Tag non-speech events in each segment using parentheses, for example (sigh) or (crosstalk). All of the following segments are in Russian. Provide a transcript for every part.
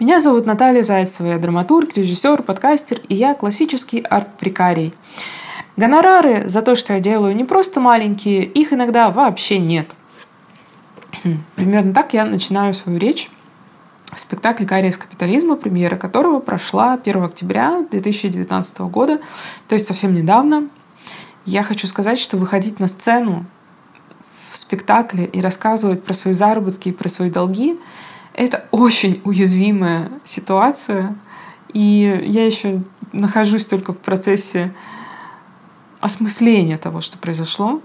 Меня зовут Наталья Зайцева, я драматург, режиссер, подкастер, и я классический арт-прикарий. Гонорары за то, что я делаю, не просто маленькие, их иногда вообще нет. (clears throat) Примерно так я начинаю свою речь в спектакле «Кария из капитализма», премьера которого прошла 1 октября 2019 года, то есть совсем недавно. Я хочу сказать, что выходить на сцену в спектакле и рассказывать про свои заработки и про свои долги — это очень уязвимая ситуация. И я еще нахожусь только в процессе осмысления того, что произошло.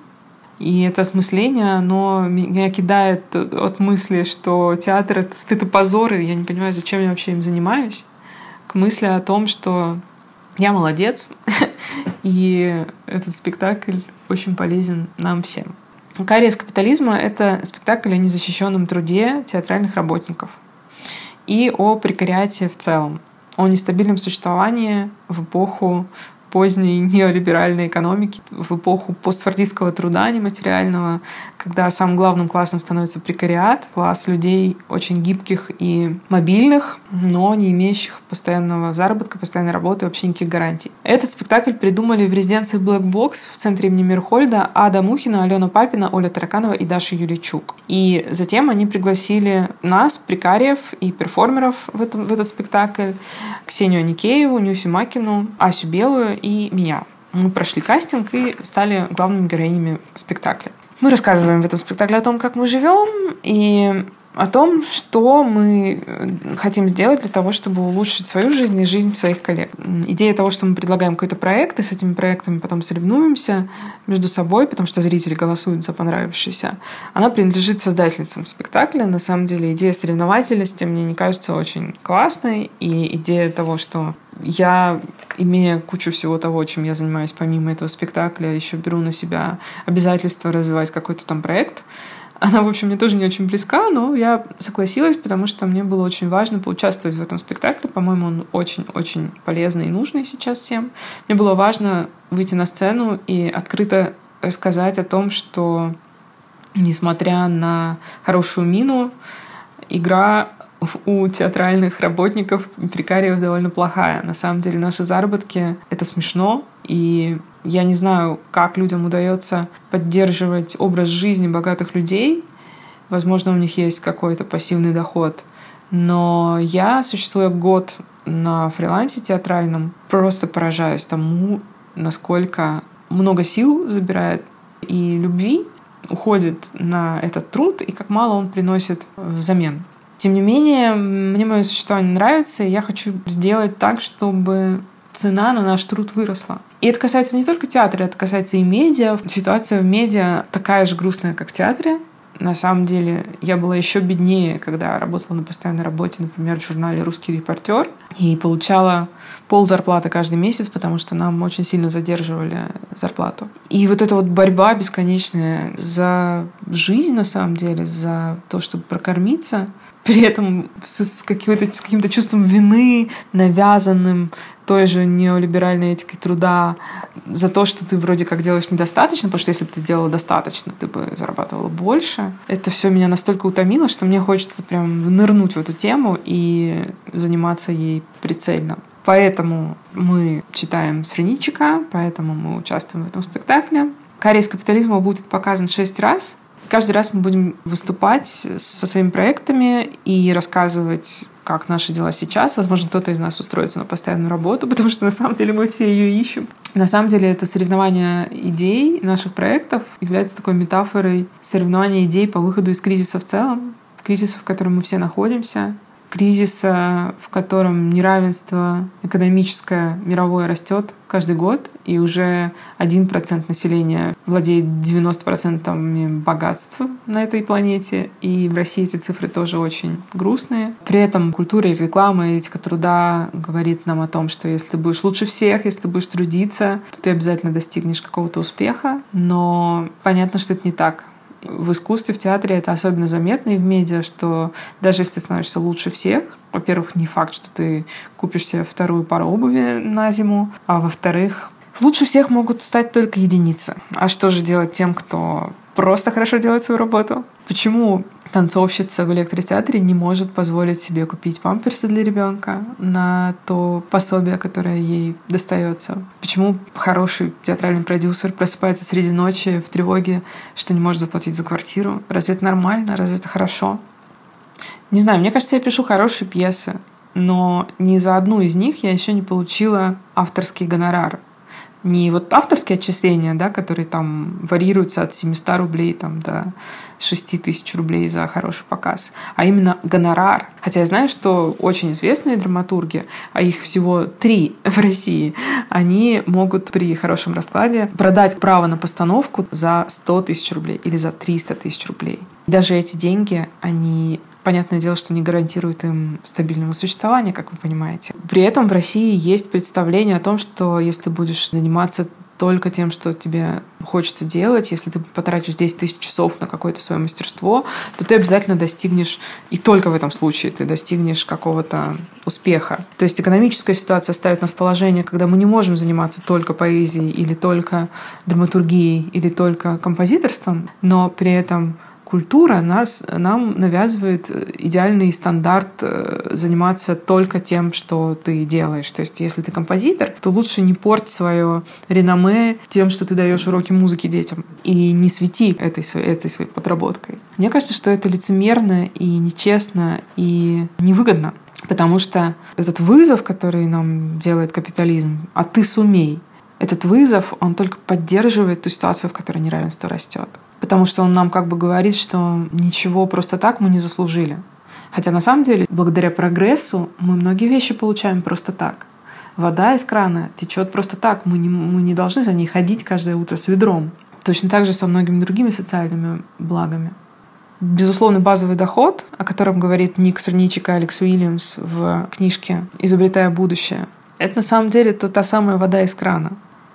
И это осмысление, оно меня кидает от мысли, что театр — это стыд и позор, и я не понимаю, зачем я вообще им занимаюсь, к мысли о том, что я молодец, (laughs) и этот спектакль очень полезен нам всем. «Кария из капитализма» — это спектакль о незащищенном труде театральных работников и о прекариате в целом, о нестабильном существовании в эпоху поздней неолиберальной экономики, в эпоху постфордистского труда нематериального, когда самым главным классом становится прекариат, класс людей очень гибких и мобильных, но не имеющих постоянного заработка, постоянной работы, вообще никаких гарантий. Этот спектакль придумали в резиденции Black Box в центре имени Мирхольда Ада Мухина, Алена Папина, Оля Тараканова и Даша Юричук. И затем они пригласили нас, прикариев и перформеров в, этом, в этот спектакль, Ксению Аникееву, Нюсю Макину, Асю Белую и меня. Мы прошли кастинг и стали главными героинями спектакля. Мы рассказываем в этом спектакле о том, как мы живем, и о том, что мы э, хотим сделать для того, чтобы улучшить свою жизнь и жизнь своих коллег. Идея того, что мы предлагаем какой-то проект, и с этими проектами потом соревнуемся между собой, потому что зрители голосуют за понравившийся, она принадлежит создательницам спектакля. На самом деле идея соревновательности мне не кажется очень классной, и идея того, что я, имея кучу всего того, чем я занимаюсь помимо этого спектакля, еще беру на себя обязательство развивать какой-то там проект, она, в общем, мне тоже не очень близка, но я согласилась, потому что мне было очень важно поучаствовать в этом спектакле. По-моему, он очень-очень полезный и нужный сейчас всем. Мне было важно выйти на сцену и открыто рассказать о том, что, несмотря на хорошую мину, игра у театральных работников прикариев довольно плохая. На самом деле наши заработки — это смешно, и я не знаю, как людям удается поддерживать образ жизни богатых людей. Возможно, у них есть какой-то пассивный доход. Но я, существуя год на фрилансе театральном, просто поражаюсь тому, насколько много сил забирает и любви уходит на этот труд, и как мало он приносит взамен. Тем не менее, мне мое существование нравится, и я хочу сделать так, чтобы цена на наш труд выросла. И это касается не только театра, это касается и медиа. Ситуация в медиа такая же грустная, как в театре. На самом деле, я была еще беднее, когда работала на постоянной работе, например, в журнале «Русский репортер», и получала пол зарплаты каждый месяц, потому что нам очень сильно задерживали зарплату. И вот эта вот борьба бесконечная за жизнь, на самом деле, за то, чтобы прокормиться, при этом с, с, каким-то чувством вины, навязанным той же неолиберальной этикой труда за то, что ты вроде как делаешь недостаточно, потому что если бы ты делала достаточно, ты бы зарабатывала больше. Это все меня настолько утомило, что мне хочется прям нырнуть в эту тему и заниматься ей прицельно. Поэтому мы читаем Среничика, поэтому мы участвуем в этом спектакле. Карий капитализма будет показан шесть раз. Каждый раз мы будем выступать со своими проектами и рассказывать как наши дела сейчас. Возможно, кто-то из нас устроится на постоянную работу, (laughs) потому что на самом деле мы все ее ищем. На самом деле это соревнование идей наших проектов является такой метафорой соревнования идей по выходу из кризиса в целом, кризиса, в котором мы все находимся, кризиса, в котором неравенство экономическое мировое растет каждый год, и уже один процент населения владеет 90% богатств на этой планете, и в России эти цифры тоже очень грустные. При этом культура и реклама, и этика труда говорит нам о том, что если ты будешь лучше всех, если ты будешь трудиться, то ты обязательно достигнешь какого-то успеха, но понятно, что это не так в искусстве, в театре это особенно заметно и в медиа, что даже если ты становишься лучше всех, во-первых, не факт, что ты купишь себе вторую пару обуви на зиму, а во-вторых, лучше всех могут стать только единицы. А что же делать тем, кто просто хорошо делает свою работу? Почему танцовщица в электротеатре не может позволить себе купить памперсы для ребенка на то пособие, которое ей достается. Почему хороший театральный продюсер просыпается среди ночи в тревоге, что не может заплатить за квартиру? Разве это нормально? Разве это хорошо? Не знаю, мне кажется, я пишу хорошие пьесы, но ни за одну из них я еще не получила авторский гонорар не вот авторские отчисления, да, которые там варьируются от 700 рублей там, до 6 тысяч рублей за хороший показ, а именно гонорар. Хотя я знаю, что очень известные драматурги, а их всего три (laughs) в России, они могут при хорошем раскладе продать право на постановку за 100 тысяч рублей или за 300 тысяч рублей. Даже эти деньги, они Понятное дело, что не гарантирует им стабильного существования, как вы понимаете. При этом в России есть представление о том, что если будешь заниматься только тем, что тебе хочется делать, если ты потратишь 10 тысяч часов на какое-то свое мастерство, то ты обязательно достигнешь, и только в этом случае ты достигнешь какого-то успеха. То есть экономическая ситуация ставит нас в положение, когда мы не можем заниматься только поэзией или только драматургией или только композиторством, но при этом культура нас, нам навязывает идеальный стандарт э, заниматься только тем, что ты делаешь. То есть, если ты композитор, то лучше не порть свое реноме тем, что ты даешь уроки музыки детям. И не свети этой, этой своей подработкой. Мне кажется, что это лицемерно и нечестно и невыгодно. Потому что этот вызов, который нам делает капитализм, а ты сумей, этот вызов, он только поддерживает ту ситуацию, в которой неравенство растет потому что он нам как бы говорит, что ничего просто так мы не заслужили. Хотя на самом деле, благодаря прогрессу, мы многие вещи получаем просто так. Вода из крана течет просто так. Мы не, мы не должны за ней ходить каждое утро с ведром. Точно так же со многими другими социальными благами. Безусловно, базовый доход, о котором говорит Ник Сорничик и Алекс Уильямс в книжке «Изобретая будущее», это на самом деле то, та самая вода из крана.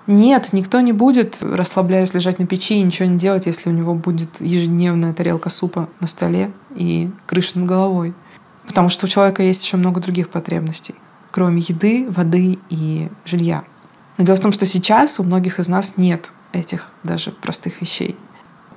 Нет, никто не будет, расслабляясь, лежать на печи и ничего не делать, если у него будет ежедневная тарелка супа на столе и крыша над головой. Потому что у человека есть еще много других потребностей, кроме еды, воды и жилья. Но дело в том, что сейчас у многих из нас нет этих даже простых вещей.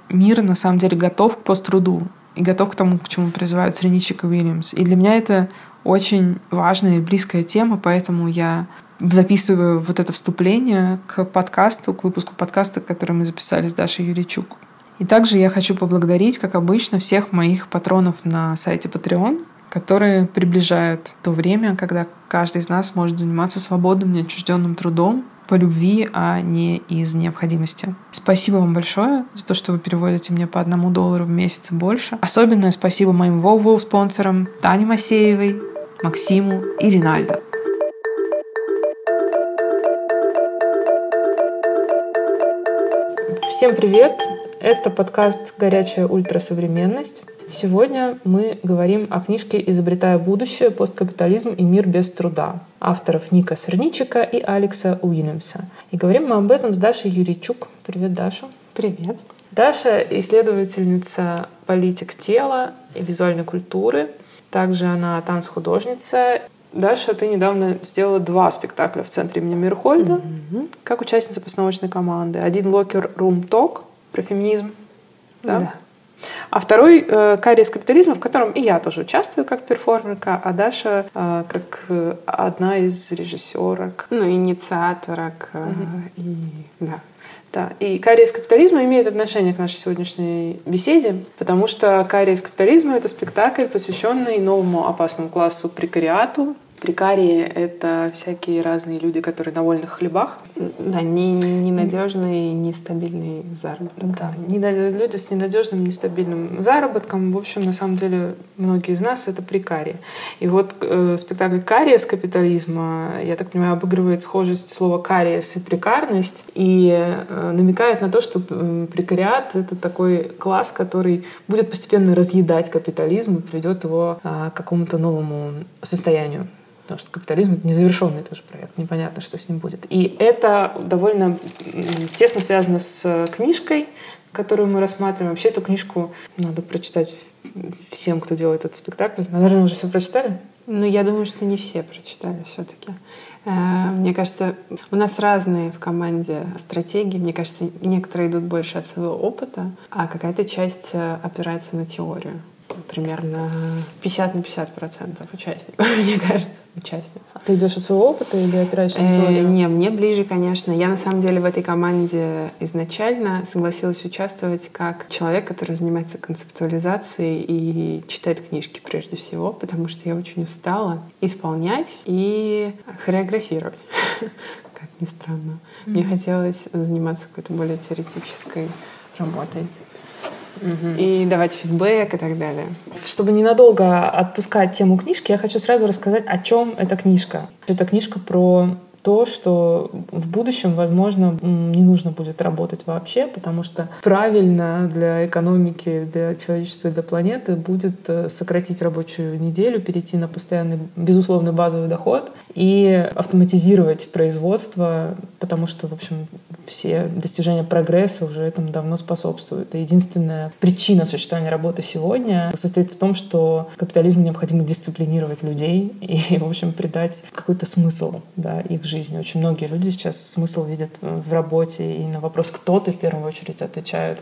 Мир на самом деле готов к посттруду и готов к тому, к чему призывают Среничик и Уильямс. И для меня это очень важная и близкая тема, поэтому я записываю вот это вступление к подкасту, к выпуску подкаста, который мы записали с Дашей Юричук. И также я хочу поблагодарить, как обычно, всех моих патронов на сайте Patreon, которые приближают то время, когда каждый из нас может заниматься свободным, неотчужденным трудом по любви, а не из необходимости. Спасибо вам большое за то, что вы переводите мне по одному доллару в месяц и больше. Особенное спасибо моим воу спонсорам Тане Масеевой, Максиму и Ринальдо. Всем привет! Это подкаст «Горячая ультрасовременность». Сегодня мы говорим о книжке «Изобретая будущее. Посткапитализм и мир без труда» авторов Ника Сырничика и Алекса Уильямса. И говорим мы об этом с Дашей Юрийчук. Привет, Даша. Привет. Даша — исследовательница политик тела и визуальной культуры. Также она танцхудожница Даша, ты недавно сделала два спектакля в центре имени Мирхольда mm-hmm. как участница постановочной команды. Один «Локер Рум Ток» про феминизм. Да? да. А второй э, «Кария с капитализмом», в котором и я тоже участвую как перформерка, а Даша э, как э, одна из режиссерок. Ну, инициаторок. Э, mm-hmm. и, да. Да, и кария из капитализма имеет отношение к нашей сегодняшней беседе, потому что кария из капитализма — это спектакль, посвященный новому опасному классу прекариату, Прикарии — это всякие разные люди, которые на вольных хлебах. Да, не, ненадежный, нестабильный заработок. Да, люди с ненадежным, нестабильным заработком. В общем, на самом деле, многие из нас — это прикарии. И вот э, спектакль «Кария с капитализма», я так понимаю, обыгрывает схожесть слова «кариес» и «прикарность» и э, намекает на то, что э, прекариат — это такой класс, который будет постепенно разъедать капитализм и приведет его э, к какому-то новому состоянию потому что капитализм — это незавершенный тоже проект, непонятно, что с ним будет. И это довольно тесно связано с книжкой, которую мы рассматриваем. Вообще эту книжку надо прочитать всем, кто делает этот спектакль. Наверное, уже все прочитали? Ну, я думаю, что не все прочитали все-таки. Э, мне кажется, у нас разные в команде стратегии. Мне кажется, некоторые идут больше от своего опыта, а какая-то часть э, опирается на теорию. Примерно 50 на 50 процентов участников, (laughs) мне кажется, участниц. Ты идешь от своего опыта или опираешься на теорию? Э, не, мне ближе, конечно. Я на самом деле в этой команде изначально согласилась участвовать как человек, который занимается концептуализацией и читает книжки прежде всего, потому что я очень устала исполнять и хореографировать, (laughs) как ни странно. Мне хотелось заниматься какой-то более теоретической работой угу. и давать фидбэк и так далее. Чтобы ненадолго отпускать тему книжки, я хочу сразу рассказать, о чем эта книжка. Это книжка про то, что в будущем, возможно, не нужно будет работать вообще, потому что правильно для экономики, для человечества для планеты будет э, сократить рабочую неделю, перейти на постоянный, безусловный базовый доход и автоматизировать производство, потому что, в общем, все достижения прогресса уже этому давно способствуют. И единственная причина существования работы сегодня состоит в том, что капитализму необходимо дисциплинировать людей и, в общем, придать какой-то смысл да, их жизни. Очень многие люди сейчас смысл видят в работе, и на вопрос «кто ты?» в первую очередь отвечают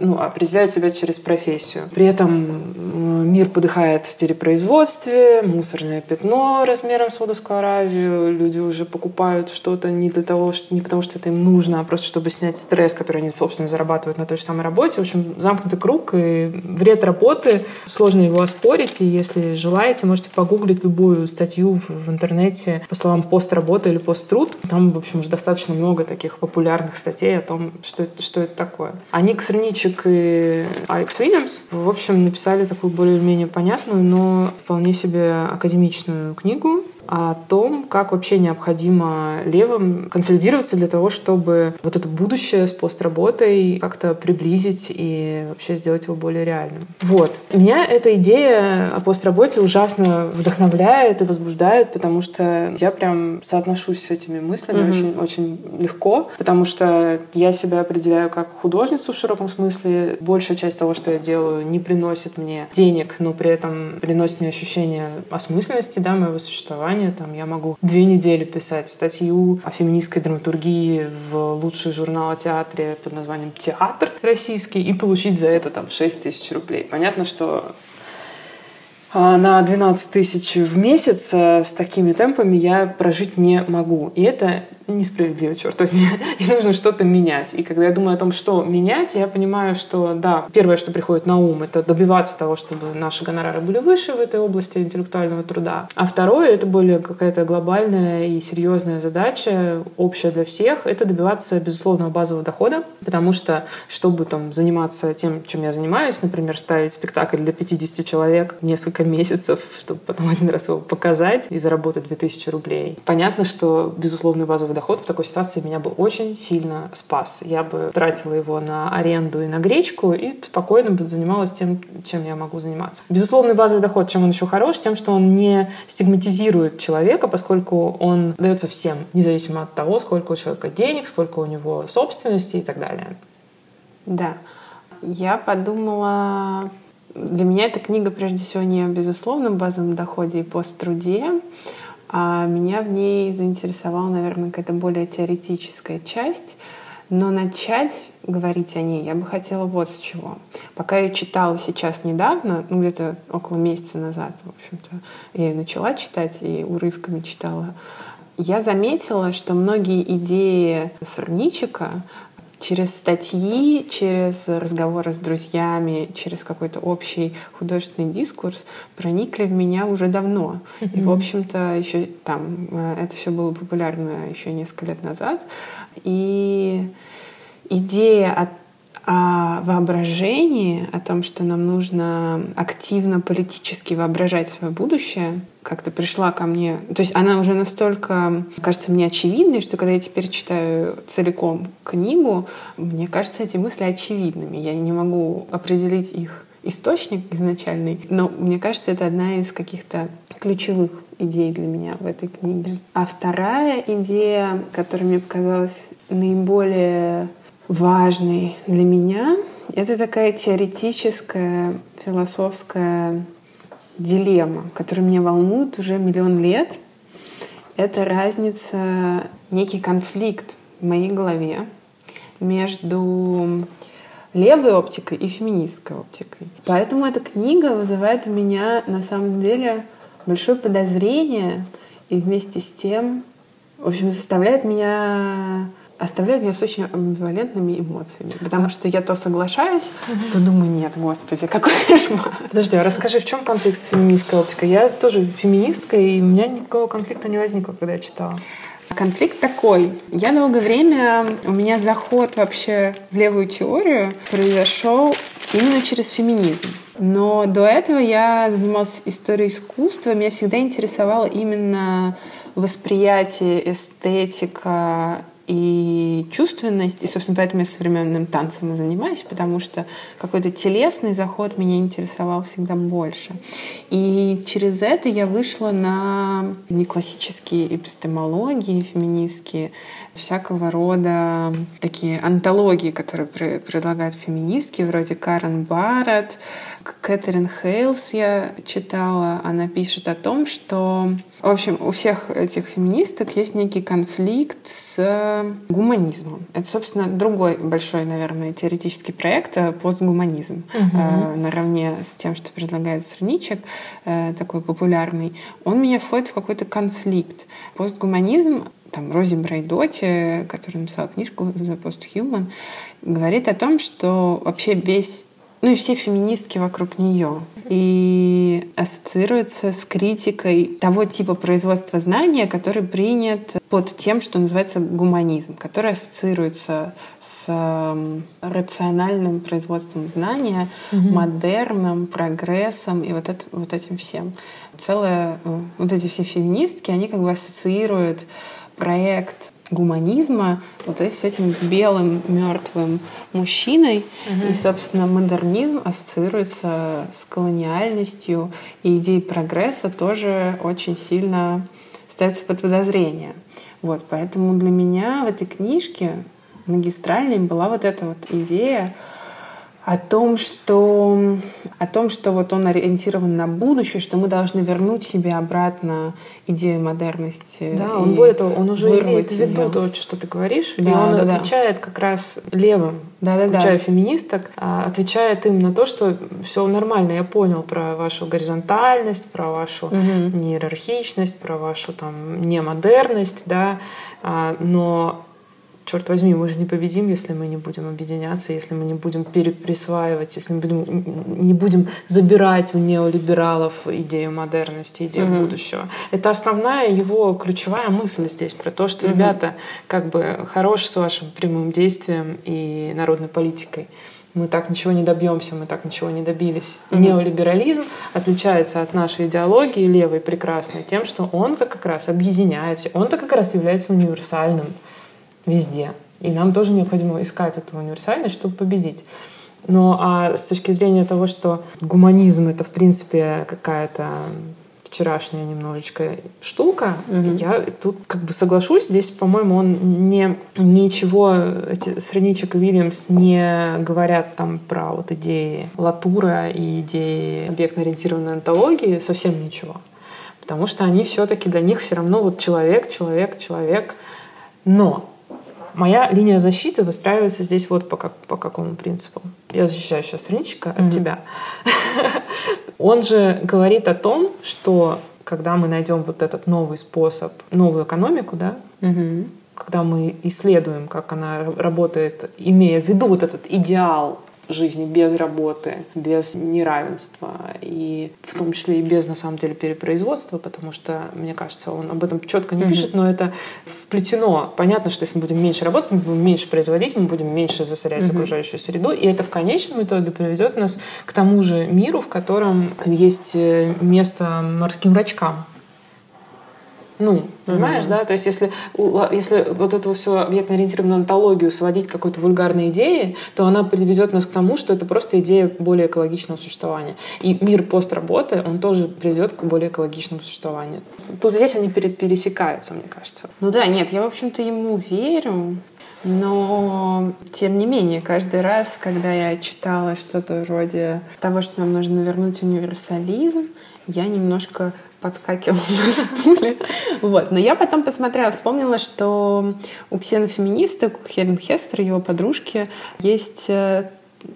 ну, определяют себя через профессию. При этом мир подыхает в перепроизводстве, мусорное пятно размером с Саудовскую Аравию, люди уже покупают что-то не для того, что, не потому что это им нужно, а просто чтобы снять стресс, который они, собственно, зарабатывают на той же самой работе. В общем, замкнутый круг и вред работы, сложно его оспорить, и если желаете, можете погуглить любую статью в, в интернете по словам пост работа или пост труд. Там, в общем, уже достаточно много таких популярных статей о том, что что это такое. Они, к сравнению Ничик и Алекс Уильямс, в общем, написали такую более-менее понятную, но вполне себе академичную книгу о том, как вообще необходимо левым консолидироваться для того, чтобы вот это будущее с постработой как-то приблизить и вообще сделать его более реальным. Вот. Меня эта идея о постработе ужасно вдохновляет и возбуждает, потому что я прям соотношусь с этими мыслями mm-hmm. очень, очень легко, потому что я себя определяю как художницу в широком смысле. Большая часть того, что я делаю, не приносит мне денег, но при этом приносит мне ощущение осмысленности да, моего существования образования. Там я могу две недели писать статью о феминистской драматургии в лучший журнал о театре под названием «Театр российский» и получить за это там 6 тысяч рублей. Понятно, что а, на 12 тысяч в месяц э, с такими темпами я прожить не могу. И это несправедливо, черт возьми, и нужно что-то менять. И когда я думаю о том, что менять, я понимаю, что, да, первое, что приходит на ум, это добиваться того, чтобы наши гонорары были выше в этой области интеллектуального труда. А второе, это более какая-то глобальная и серьезная задача, общая для всех, это добиваться безусловного базового дохода, потому что, чтобы там заниматься тем, чем я занимаюсь, например, ставить спектакль для 50 человек несколько месяцев, (laughs) чтобы потом один раз его показать и заработать 2000 рублей. Понятно, что безусловный базовый доход в такой ситуации меня бы очень сильно спас. Я бы тратила его на аренду и на гречку и спокойно бы занималась тем, чем я могу заниматься. Безусловный базовый доход, чем он еще хорош? Тем, что он не стигматизирует человека, поскольку он дается всем, независимо от того, сколько у человека денег, сколько у него собственности и так далее. Да. Я подумала, для меня эта книга прежде всего не о безусловном базовом доходе и посттруде, а меня в ней заинтересовала, наверное, какая-то более теоретическая часть. Но начать говорить о ней я бы хотела вот с чего. Пока я читала сейчас недавно, ну где-то около месяца назад, в общем-то, я ее начала читать и урывками читала, я заметила, что многие идеи Сорничика через статьи, через разговоры с друзьями, через какой-то общий художественный дискурс проникли в меня уже давно. И, в общем-то, еще там э, это все было популярно еще несколько лет назад. И идея о о воображении, о том, что нам нужно активно политически воображать свое будущее, как-то пришла ко мне. То есть она уже настолько, кажется мне, очевидной, что когда я теперь читаю целиком книгу, мне кажется эти мысли очевидными. Я не могу определить их источник изначальный, но мне кажется, это одна из каких-то ключевых идей для меня в этой книге. А вторая идея, которая мне показалась наиболее важный для меня. Это такая теоретическая, философская дилемма, которая меня волнует уже миллион лет. Это разница, некий конфликт в моей голове между левой оптикой и феминистской оптикой. Поэтому эта книга вызывает у меня на самом деле большое подозрение и вместе с тем, в общем, заставляет меня оставляет меня с очень амбивалентными эмоциями. Потому что я то соглашаюсь, то думаю, нет, господи, какой кошмар. Подожди, а расскажи, в чем конфликт с феминистской оптикой? Я тоже феминистка, и у меня никакого конфликта не возникло, когда я читала. Конфликт такой. Я долгое время, у меня заход вообще в левую теорию произошел именно через феминизм. Но до этого я занималась историей искусства. Меня всегда интересовало именно восприятие, эстетика и чувственность. И, собственно, поэтому я современным танцем и занимаюсь, потому что какой-то телесный заход меня интересовал всегда больше. И через это я вышла на неклассические эпистемологии феминистские, всякого рода такие антологии, которые предлагают феминистки, вроде Карен Барретт, Кэтрин Хейлс я читала, она пишет о том, что, в общем, у всех этих феминисток есть некий конфликт с гуманизмом. Это, собственно, другой большой, наверное, теоретический проект э, постгуманизм, угу. э, наравне с тем, что предлагает Сырничек, э, такой популярный. Он меня входит в какой-то конфликт. Постгуманизм там, Рози Брайдоти, которая написала книжку «The Posthuman», говорит о том, что вообще весь ну и все феминистки вокруг нее. И ассоциируется с критикой того типа производства знания, который принят под тем, что называется гуманизм, который ассоциируется с рациональным производством знания, угу. модерном, прогрессом и вот, это, вот этим всем. Целое, э, вот эти все феминистки, они как бы ассоциируют проект гуманизма вот с этим белым мертвым мужчиной. Угу. И, собственно, модернизм ассоциируется с колониальностью, и идеи прогресса тоже очень сильно ставятся под подозрение. Вот, поэтому для меня в этой книжке магистральной была вот эта вот идея о том, что, о том, что вот он ориентирован на будущее, что мы должны вернуть себе обратно идею модерности. Да, он более того, он уже имеет в виду то, что ты говоришь, да, и он да, отвечает да. как раз левым, да, да, включая да. феминисток, а отвечает им на то, что все нормально, я понял про вашу горизонтальность, про вашу угу. неиерархичность, про вашу там немодерность, да, а, но черт возьми, мы же не победим, если мы не будем объединяться, если мы не будем переприсваивать, если мы будем, не будем забирать у неолибералов идею модерности, идею mm-hmm. будущего. Это основная его ключевая мысль здесь про то, что, mm-hmm. ребята, как бы хорош с вашим прямым действием и народной политикой мы так ничего не добьемся, мы так ничего не добились. Mm-hmm. Неолиберализм отличается от нашей идеологии левой прекрасной тем, что он-то как раз объединяет, он-то как раз является универсальным везде. И нам тоже необходимо искать эту универсальность, чтобы победить. Но а с точки зрения того, что гуманизм это в принципе какая-то вчерашняя немножечко штука, угу. я тут как бы соглашусь. Здесь, по-моему, он не ничего эти Средничек и Вильямс не говорят там про вот идеи Латура и идеи объектно-ориентированной антологии, совсем ничего. Потому что они все-таки для них все равно вот человек, человек, человек. Но Моя линия защиты выстраивается здесь вот по, как, по какому принципу. Я защищаю сейчас рыночка от mm-hmm. тебя. Он же говорит о том, что когда мы найдем вот этот новый способ, новую экономику, да, mm-hmm. когда мы исследуем, как она работает, имея в виду вот этот идеал жизни без работы, без неравенства и в том числе и без, на самом деле, перепроизводства, потому что, мне кажется, он об этом четко не mm-hmm. пишет, но это вплетено. Понятно, что если мы будем меньше работать, мы будем меньше производить, мы будем меньше засорять mm-hmm. окружающую среду, и это в конечном итоге приведет нас к тому же миру, в котором есть э, место морским рачкам. Ну, понимаешь, mm-hmm. да? То есть если, если вот эту всю объектно-ориентированную антологию сводить к какой-то вульгарной идее, то она приведет нас к тому, что это просто идея более экологичного существования. И мир постработы, он тоже приведет к более экологичному существованию. Тут здесь они пересекаются, мне кажется. Ну да, нет, я, в общем-то, ему верю. Но, тем не менее, каждый раз, когда я читала что-то вроде того, что нам нужно вернуть универсализм, я немножко подскакивал (laughs) на стуле. Вот. Но я потом посмотрела, вспомнила, что у ксенофеминисток, у Хелен Хестер, его подружки, есть э,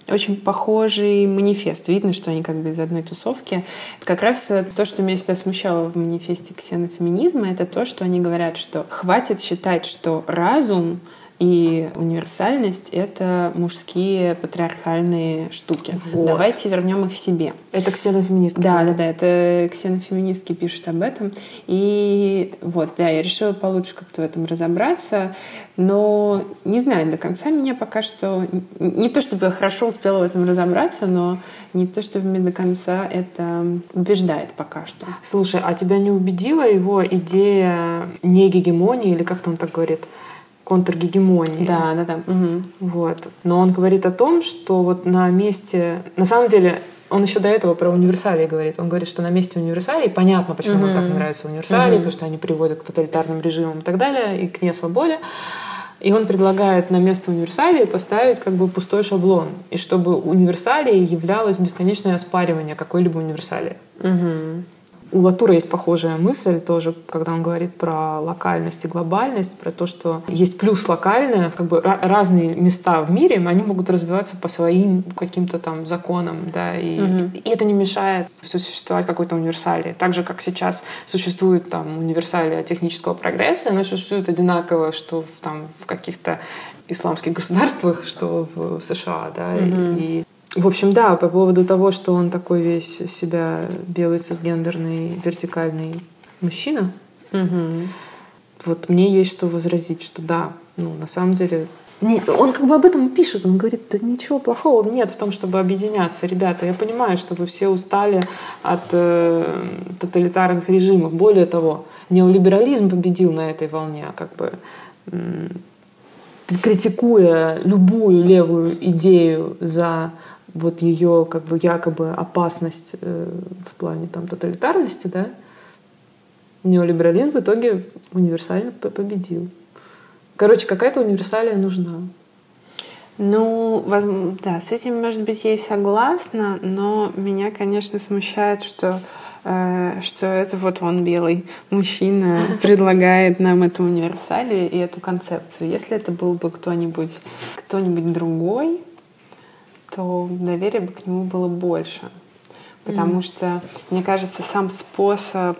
очень похожий манифест. Видно, что они как бы из одной тусовки. Как раз то, что меня всегда смущало в манифесте ксенофеминизма, это то, что они говорят, что хватит считать, что разум и универсальность — это мужские патриархальные штуки. Вот. Давайте вернем их себе. Это ксенофеминистки. Да, да, да, это ксенофеминистки пишут об этом. И вот, да, я решила получше как-то в этом разобраться, но не знаю, до конца меня пока что... Не то чтобы я хорошо успела в этом разобраться, но не то чтобы меня до конца это убеждает пока что. Слушай, а тебя не убедила его идея не гегемонии, или как там так говорит, контргегемонии. Да, да, да. Угу. Вот. Но он говорит о том, что вот на месте... На самом деле, он еще до этого про универсалии говорит. Он говорит, что на месте универсалии, понятно, почему mm-hmm. так нравятся универсалии, mm-hmm. потому что они приводят к тоталитарным режимам и так далее, и к несвободе. И он предлагает на место универсалии поставить как бы пустой шаблон. И чтобы универсалией являлось бесконечное оспаривание какой-либо универсалии. Mm-hmm. У Латура есть похожая мысль тоже, когда он говорит про локальность и глобальность, про то, что есть плюс локальное, как бы разные места в мире, они могут развиваться по своим каким-то там законам, да, и, угу. и это не мешает существовать какой-то универсалии. Так же, как сейчас существует там универсалия технического прогресса, она существует одинаково, что в, там в каких-то исламских государствах, что в США, да, угу. и в общем, да, по поводу того, что он такой весь себя белый, цисгендерный, вертикальный мужчина, угу. вот мне есть что возразить, что да, ну, на самом деле... Нет, он как бы об этом пишет, он говорит, да ничего плохого нет в том, чтобы объединяться. Ребята, я понимаю, что вы все устали от э, тоталитарных режимов. Более того, неолиберализм победил на этой волне, как бы критикуя любую левую идею за вот ее как бы якобы опасность э, в плане там тоталитарности, да, неолиберализм в итоге универсально победил. Короче, какая-то универсалия нужна. Ну, да, с этим, может быть, я и согласна, но меня, конечно, смущает, что э, что это вот он белый мужчина (laughs) предлагает нам эту универсалию и эту концепцию. Если это был бы кто-нибудь кто-нибудь другой, то доверия бы к нему было больше. Потому mm. что, мне кажется, сам способ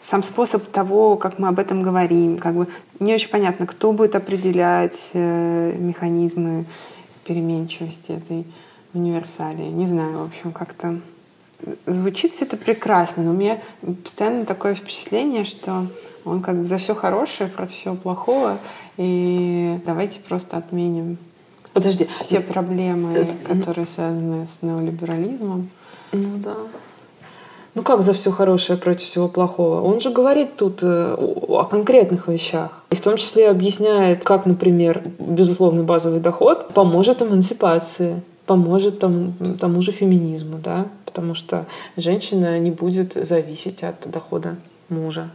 сам способ того, как мы об этом говорим, как бы не очень понятно, кто будет определять э, механизмы переменчивости этой универсалии. Не знаю, в общем, как-то звучит все это прекрасно, но у меня постоянно такое впечатление, что он как бы за все хорошее, против всего плохого, и давайте просто отменим Подожди. Все проблемы, которые связаны с неолиберализмом. Ну да. Ну как за все хорошее против всего плохого? Он же говорит тут э, о конкретных вещах. И в том числе объясняет, как, например, безусловный базовый доход поможет эмансипации, поможет там, тому же феминизму, да, потому что женщина не будет зависеть от дохода мужа.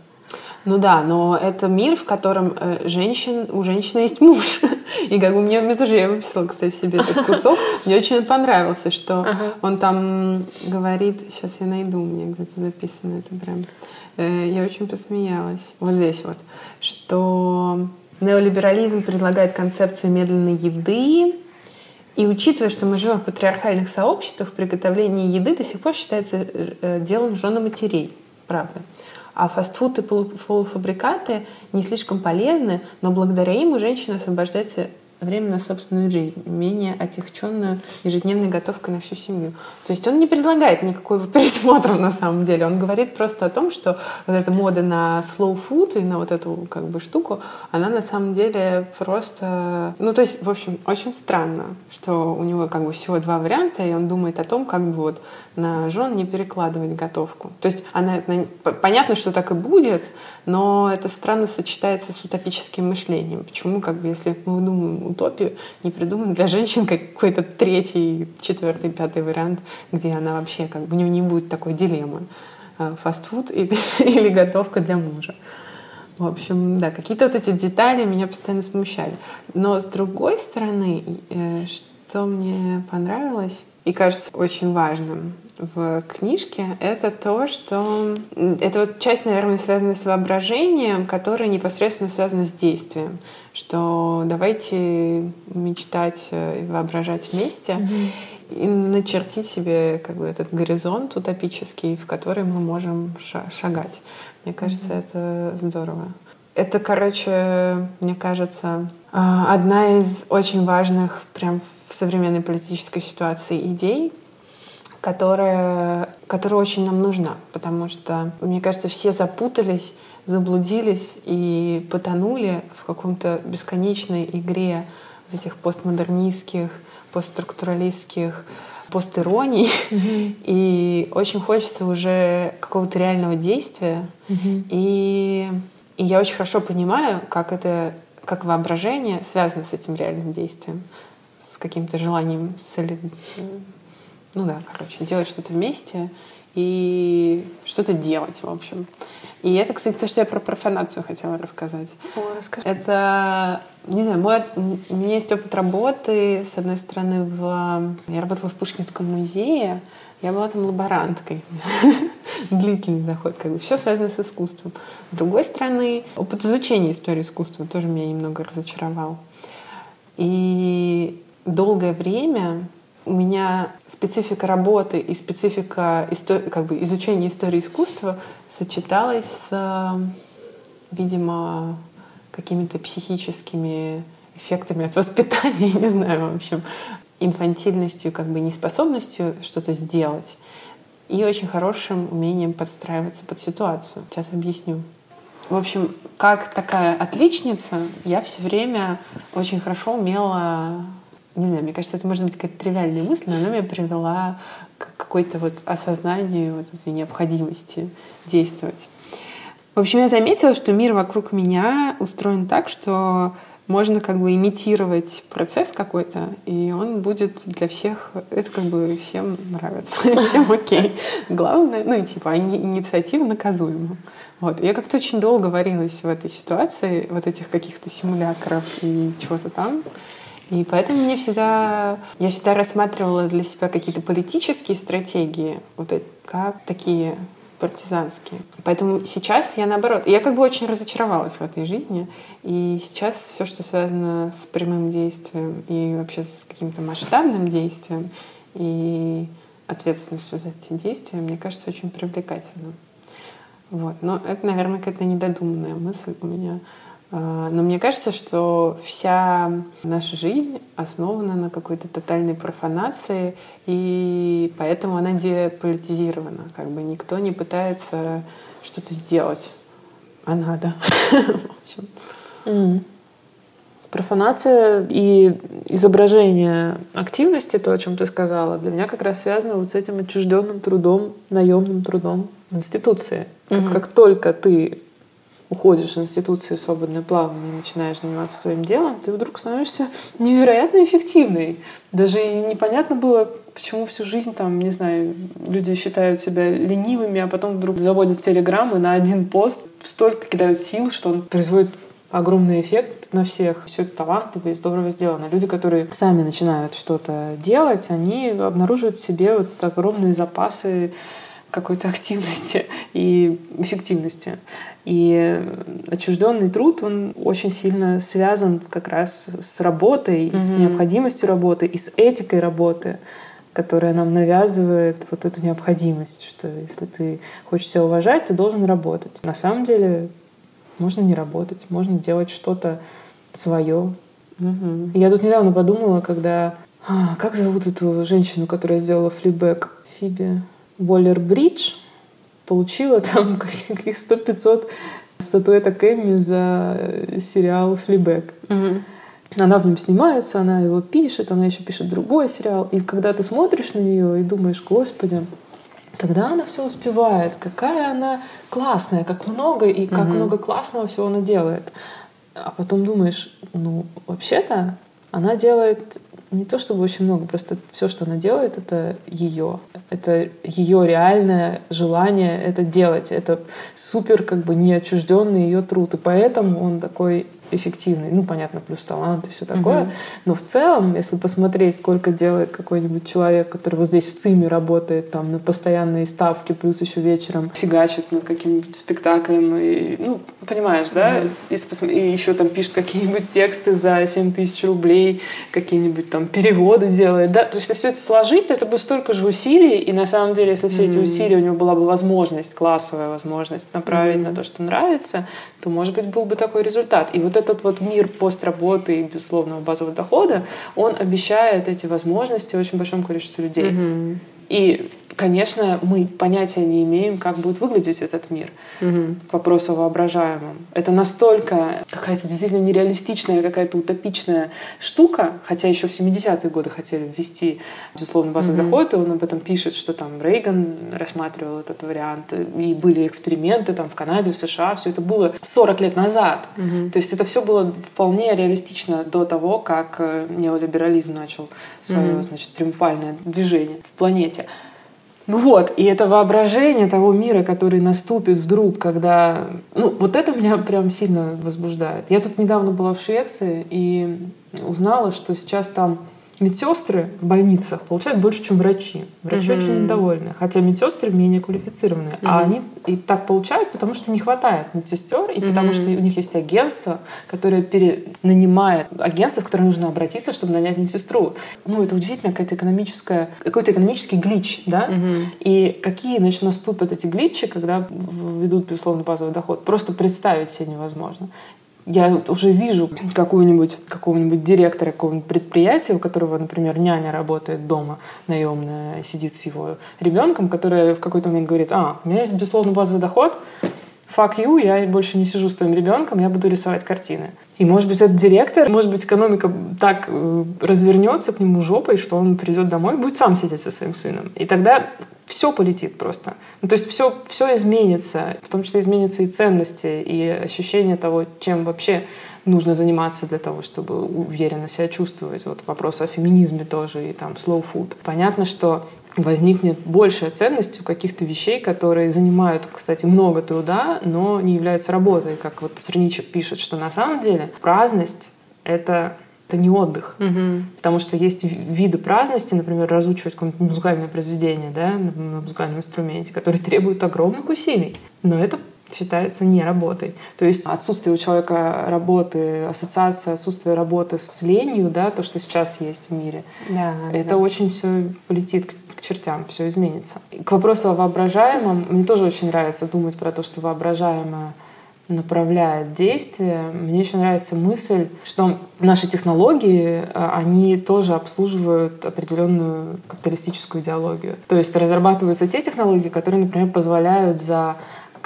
Ну да, но это мир, в котором э, женщин, у женщины есть муж. (laughs) И как бы мне, мне тоже, я выписала, кстати, себе этот кусок. Мне очень понравился, что ага. он там говорит, сейчас я найду, у меня где-то записано это прям. Э, я очень посмеялась. Вот здесь вот. Что неолиберализм предлагает концепцию медленной еды, и учитывая, что мы живем в патриархальных сообществах, приготовление еды до сих пор считается э, делом жены матерей. Правда. А фастфуд и полуфабрикаты не слишком полезны, но благодаря им у женщины освобождается время на собственную жизнь, менее отягченную ежедневной готовкой на всю семью. То есть он не предлагает никакого (laughs) пересмотра на самом деле. Он говорит просто о том, что вот эта мода на slow food и на вот эту как бы штуку, она на самом деле просто... Ну, то есть, в общем, очень странно, что у него как бы всего два варианта, и он думает о том, как бы вот на жен не перекладывать готовку. То есть она, понятно, что так и будет, но это странно сочетается с утопическим мышлением. Почему, как бы, если мы думаем утопию, не придуман для женщин какой-то третий, четвертый, пятый вариант, где она вообще, как бы, у нее не будет такой дилеммы. А, фастфуд или, (laughs) или готовка для мужа. В общем, да, какие-то вот эти детали меня постоянно смущали. Но с другой стороны, э, что мне понравилось и кажется очень важным, в книжке, это то, что это вот часть, наверное, связана с воображением, которая непосредственно связана с действием. Что давайте мечтать и воображать вместе mm-hmm. и начертить себе как бы этот горизонт утопический, в который мы можем шагать. Мне кажется, mm-hmm. это здорово. Это, короче, мне кажется, а, одна из очень важных прям в современной политической ситуации идей, которая, которая очень нам нужна, потому что, мне кажется, все запутались, заблудились и потонули в каком-то бесконечной игре вот этих постмодернистских, постструктуралистских постироний. Mm-hmm. (laughs) И очень хочется уже какого-то реального действия. Mm-hmm. И, и я очень хорошо понимаю, как это, как воображение связано с этим реальным действием, с каким-то желанием соли ну да, короче, делать что-то вместе и что-то делать, в общем. И это, кстати, то, что я про профанацию хотела рассказать. О, расскажи. Это, не знаю, мой, у меня есть опыт работы, с одной стороны, в... я работала в Пушкинском музее, я была там лаборанткой. (laughs) Длительный заход, как бы все связано с искусством. С другой стороны, опыт изучения истории искусства тоже меня немного разочаровал. И долгое время у меня специфика работы и специфика как бы изучения истории искусства сочеталась с, видимо, какими-то психическими эффектами от (laughs) воспитания, не знаю, в общем, инфантильностью, как бы неспособностью что-то сделать и очень хорошим умением подстраиваться под ситуацию. Сейчас объясню. В общем, как такая отличница, я все время очень хорошо умела не знаю, мне кажется, это может быть какая-то тривиальная мысль, но она меня привела к какой-то вот осознанию вот этой необходимости действовать. В общем, я заметила, что мир вокруг меня устроен так, что можно как бы имитировать процесс какой-то, и он будет для всех, это как бы всем нравится, (laughs) всем окей. Главное, ну типа инициатива наказуема. Вот. Я как-то очень долго варилась в этой ситуации, вот этих каких-то симулякров и чего-то там. И поэтому мне всегда, я всегда рассматривала для себя какие-то политические стратегии, вот как такие партизанские. Поэтому сейчас я наоборот, я как бы очень разочаровалась в этой жизни, и сейчас все, что связано с прямым действием и вообще с каким-то масштабным действием и ответственностью за эти действия, мне кажется, очень привлекательным. Вот. Но это, наверное, какая-то недодуманная мысль у меня. А, но мне кажется, что вся наша жизнь основана на какой-то тотальной профанации, и поэтому она деполитизирована. Как бы никто не пытается что-то сделать, а надо. (laughs) Профанация и изображение активности, то, о чем ты сказала, для меня как раз связано вот с этим отчужденным трудом, наемным трудом в институции. Как, mm как только ты уходишь в институции в свободное плавание и начинаешь заниматься своим делом, ты вдруг становишься (laughs) невероятно эффективной. Даже непонятно было, почему всю жизнь там, не знаю, люди считают себя ленивыми, а потом вдруг заводят телеграммы на один пост, столько кидают сил, что он производит огромный эффект на всех. Все это талантливо и здорово сделано. Люди, которые сами начинают что-то делать, они обнаруживают в себе вот огромные запасы какой-то активности и эффективности. И отчужденный труд, он очень сильно связан как раз с работой, mm-hmm. с необходимостью работы и с этикой работы, которая нам навязывает вот эту необходимость, что если ты хочешь себя уважать, ты должен работать. На самом деле можно не работать, можно делать что-то свое. Mm-hmm. Я тут недавно подумала, когда... А, как зовут эту женщину, которая сделала флибэк? Фиби Уоллер-Бридж получила там (laughs) каких 100-500 статуэток Эмми за сериал «Флибэк». Угу. Она в нем снимается, она его пишет, она еще пишет другой сериал. И когда ты смотришь на нее и думаешь, господи, когда она все успевает, какая она классная, как много и как угу. много классного всего она делает. А потом думаешь, ну, вообще-то она делает не то чтобы очень много, просто все, что она делает, это ее. Это ее реальное желание это делать. Это супер как бы неотчужденный ее труд. И поэтому он такой эффективный. Ну, понятно, плюс талант и все такое. Угу. Но в целом, если посмотреть, сколько делает какой-нибудь человек, который вот здесь в ЦИМе работает, там, на постоянные ставки, плюс еще вечером фигачит над каким-нибудь спектаклем, и, ну, понимаешь, да? Угу. И, и еще там пишет какие-нибудь тексты за 7 тысяч рублей, какие-нибудь там переводы делает, да? То есть, если все это сложить, то это будет столько же усилий, и на самом деле, если все эти усилия, у него была бы возможность, классовая возможность направить mm-hmm. на то, что нравится, то, может быть, был бы такой результат. И вот этот вот мир постработы и безусловного базового дохода, он обещает эти возможности очень большому количеству людей. Mm-hmm. И конечно, мы понятия не имеем, как будет выглядеть этот мир. Угу. К вопросу о воображаемом. Это настолько какая-то действительно нереалистичная, какая-то утопичная штука, хотя еще в 70-е годы хотели ввести, безусловно, базовый угу. доход, и он об этом пишет, что там Рейган рассматривал этот вариант, и были эксперименты там в Канаде, в США, все это было 40 лет назад. Угу. То есть это все было вполне реалистично до того, как э, неолиберализм начал свое, угу. значит, триумфальное движение в планете. Ну вот, и это воображение того мира, который наступит вдруг, когда... Ну, вот это меня прям сильно возбуждает. Я тут недавно была в Швеции и узнала, что сейчас там медсестры в больницах получают больше, чем врачи. Врачи угу. очень недовольны. Хотя медсестры менее квалифицированные. Угу. А они и так получают, потому что не хватает медсестер, и угу. потому что у них есть агентство, которое перенанимает агентство, в которое нужно обратиться, чтобы нанять медсестру. Ну, это удивительно, какая-то экономическая, какой-то экономический глич, да? Угу. И какие, значит, наступят эти гличи, когда ведут, безусловно, базовый доход. Просто представить себе невозможно я уже вижу какого-нибудь какого-нибудь директора какого-нибудь предприятия, у которого, например, няня работает дома наемная, сидит с его ребенком, который в какой-то момент говорит, а, у меня есть, безусловно, базовый доход, fuck you, я больше не сижу с твоим ребенком, я буду рисовать картины. И, может быть, этот директор, может быть, экономика так э, развернется к нему жопой, что он придет домой и будет сам сидеть со своим сыном. И тогда все полетит просто. Ну, то есть все, все изменится, в том числе изменятся и ценности, и ощущение того, чем вообще нужно заниматься для того, чтобы уверенно себя чувствовать. Вот вопрос о феминизме тоже и там slow food. Понятно, что возникнет большая ценность у каких-то вещей, которые занимают, кстати, много труда, но не являются работой. Как вот Сырничек пишет, что на самом деле праздность — это это не отдых. Угу. Потому что есть виды праздности, например, разучивать какое-нибудь музыкальное произведение да, на музыкальном инструменте, которые требуют огромных усилий. Но это считается не работой. То есть отсутствие у человека работы, ассоциация отсутствие работы с ленью, да, то, что сейчас есть в мире, да, это да. очень все полетит к, к чертям, все изменится. И к вопросу о воображаемом, мне тоже очень нравится думать про то, что воображаемое направляет действие. Мне еще нравится мысль, что наши технологии, а, они тоже обслуживают определенную капиталистическую идеологию. То есть разрабатываются те технологии, которые, например, позволяют за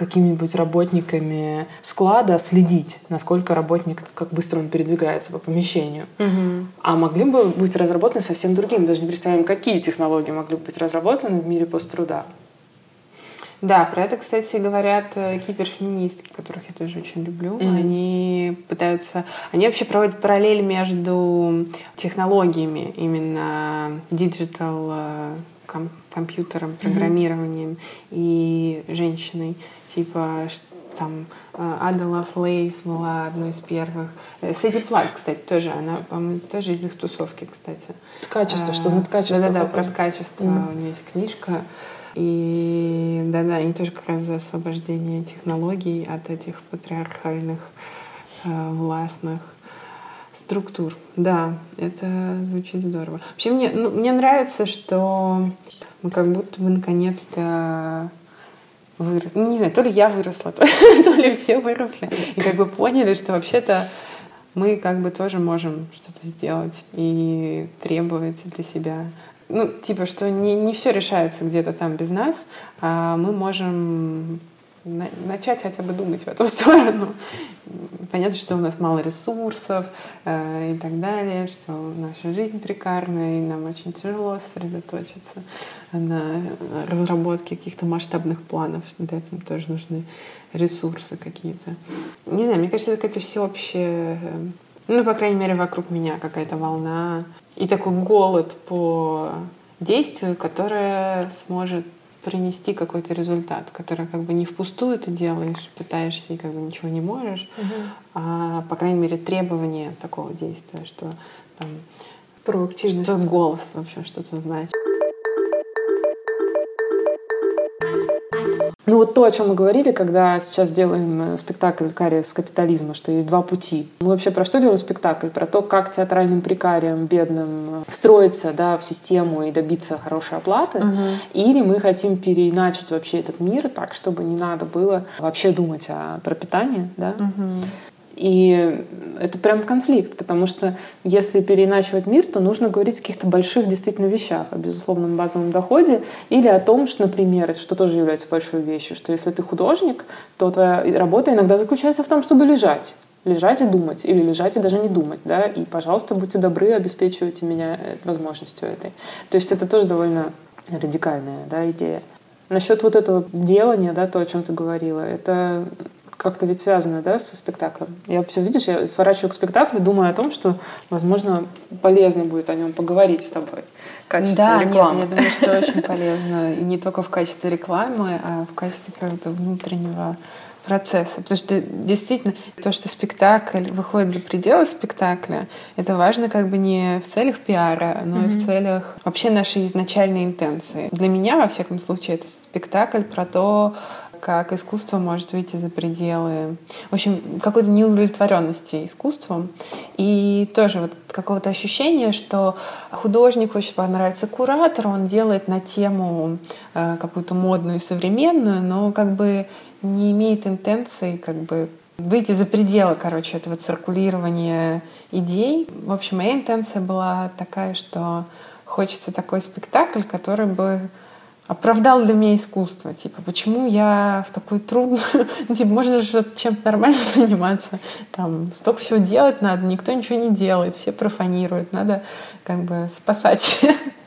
какими-нибудь работниками склада следить, насколько работник, как быстро он передвигается по помещению. Угу. А могли бы быть разработаны совсем другим. Даже не представляем, какие технологии могли бы быть разработаны в мире посттруда. Да, про это, кстати, говорят э, киберфеминистки, которых я тоже очень люблю. Mm-hmm. Они пытаются... Они вообще проводят параллель между технологиями, именно digital э, компьютером, программированием mm-hmm. и женщиной. Типа там э, Ада Лавлейс была одной из первых. Сэди Плант, кстати, тоже. Она, по-моему, тоже из их тусовки, кстати. Ткачество, что над ткачеством. Да-да-да, про ткачество. Mm-hmm. У нее есть книжка. И да-да, они тоже как раз за освобождение технологий от этих патриархальных, э, властных структур. Да, это звучит здорово. Вообще мне, ну, мне нравится, что мы как будто бы наконец-то выросли. Ну, не знаю, то ли я выросла, (laughs) то, то ли все выросли. И как бы поняли, что вообще-то мы как бы тоже можем что-то сделать и требовать для себя ну, типа, что не, не все решается где-то там без нас, а мы можем на, начать хотя бы думать в эту (laughs) сторону. Понятно, что у нас мало ресурсов э, и так далее, что наша жизнь прикарная, и нам очень тяжело сосредоточиться на разработке каких-то масштабных планов. Для этого тоже нужны ресурсы какие-то. Не знаю, мне кажется, это какая-то всеобщая, э, ну, по крайней мере, вокруг меня какая-то волна и такой голод по действию, которое сможет принести какой-то результат, который как бы не впустую ты делаешь, пытаешься и как бы ничего не можешь, угу. а по крайней мере требование такого действия, что там. Что голос вообще что-то значит. Ну вот то, о чем мы говорили, когда сейчас делаем э, спектакль «Кария с капитализма», что есть два пути. Мы вообще про что делаем спектакль? Про то, как театральным прикариям, бедным, э, встроиться да, в систему и добиться хорошей оплаты. Угу. Или мы хотим переиначить вообще этот мир так, чтобы не надо было вообще думать о пропитании. Да? Угу. И это прям конфликт, потому что если переиначивать мир, то нужно говорить о каких-то больших действительно вещах, о безусловном базовом доходе или о том, что, например, что тоже является большой вещью, что если ты художник, то твоя работа иногда заключается в том, чтобы лежать лежать и думать, или лежать и даже не думать, да, и, пожалуйста, будьте добры, обеспечивайте меня э, возможностью этой. То есть это тоже довольно радикальная, да, идея. Насчет вот этого делания, да, то, о чем ты говорила, это как-то ведь связано, да, со спектаклем. Я все, видишь, я сворачиваю к спектаклю, думаю о том, что, возможно, полезно будет о нем поговорить с тобой в качестве да, рекламы. Нет, я думаю, что очень полезно. И не только в качестве рекламы, а в качестве какого-то внутреннего процесса. Потому что действительно то, что спектакль выходит за пределы спектакля, это важно как бы не в целях пиара, но mm-hmm. и в целях вообще нашей изначальной интенции. Для меня, во всяком случае, это спектакль про то, как искусство может выйти за пределы, в общем, какой-то неудовлетворенности искусством. И тоже вот какого-то ощущения, что художник хочет понравиться куратору, он делает на тему э, какую-то модную современную, но как бы не имеет интенции как бы выйти за пределы, короче, этого циркулирования идей. В общем, моя интенция была такая, что хочется такой спектакль, который бы оправдал для меня искусство. Типа, почему я в такой трудную... (laughs) ну, типа, можно же чем-то нормально (laughs) заниматься. Там столько всего делать надо, никто ничего не делает, все профанируют. Надо как бы спасать.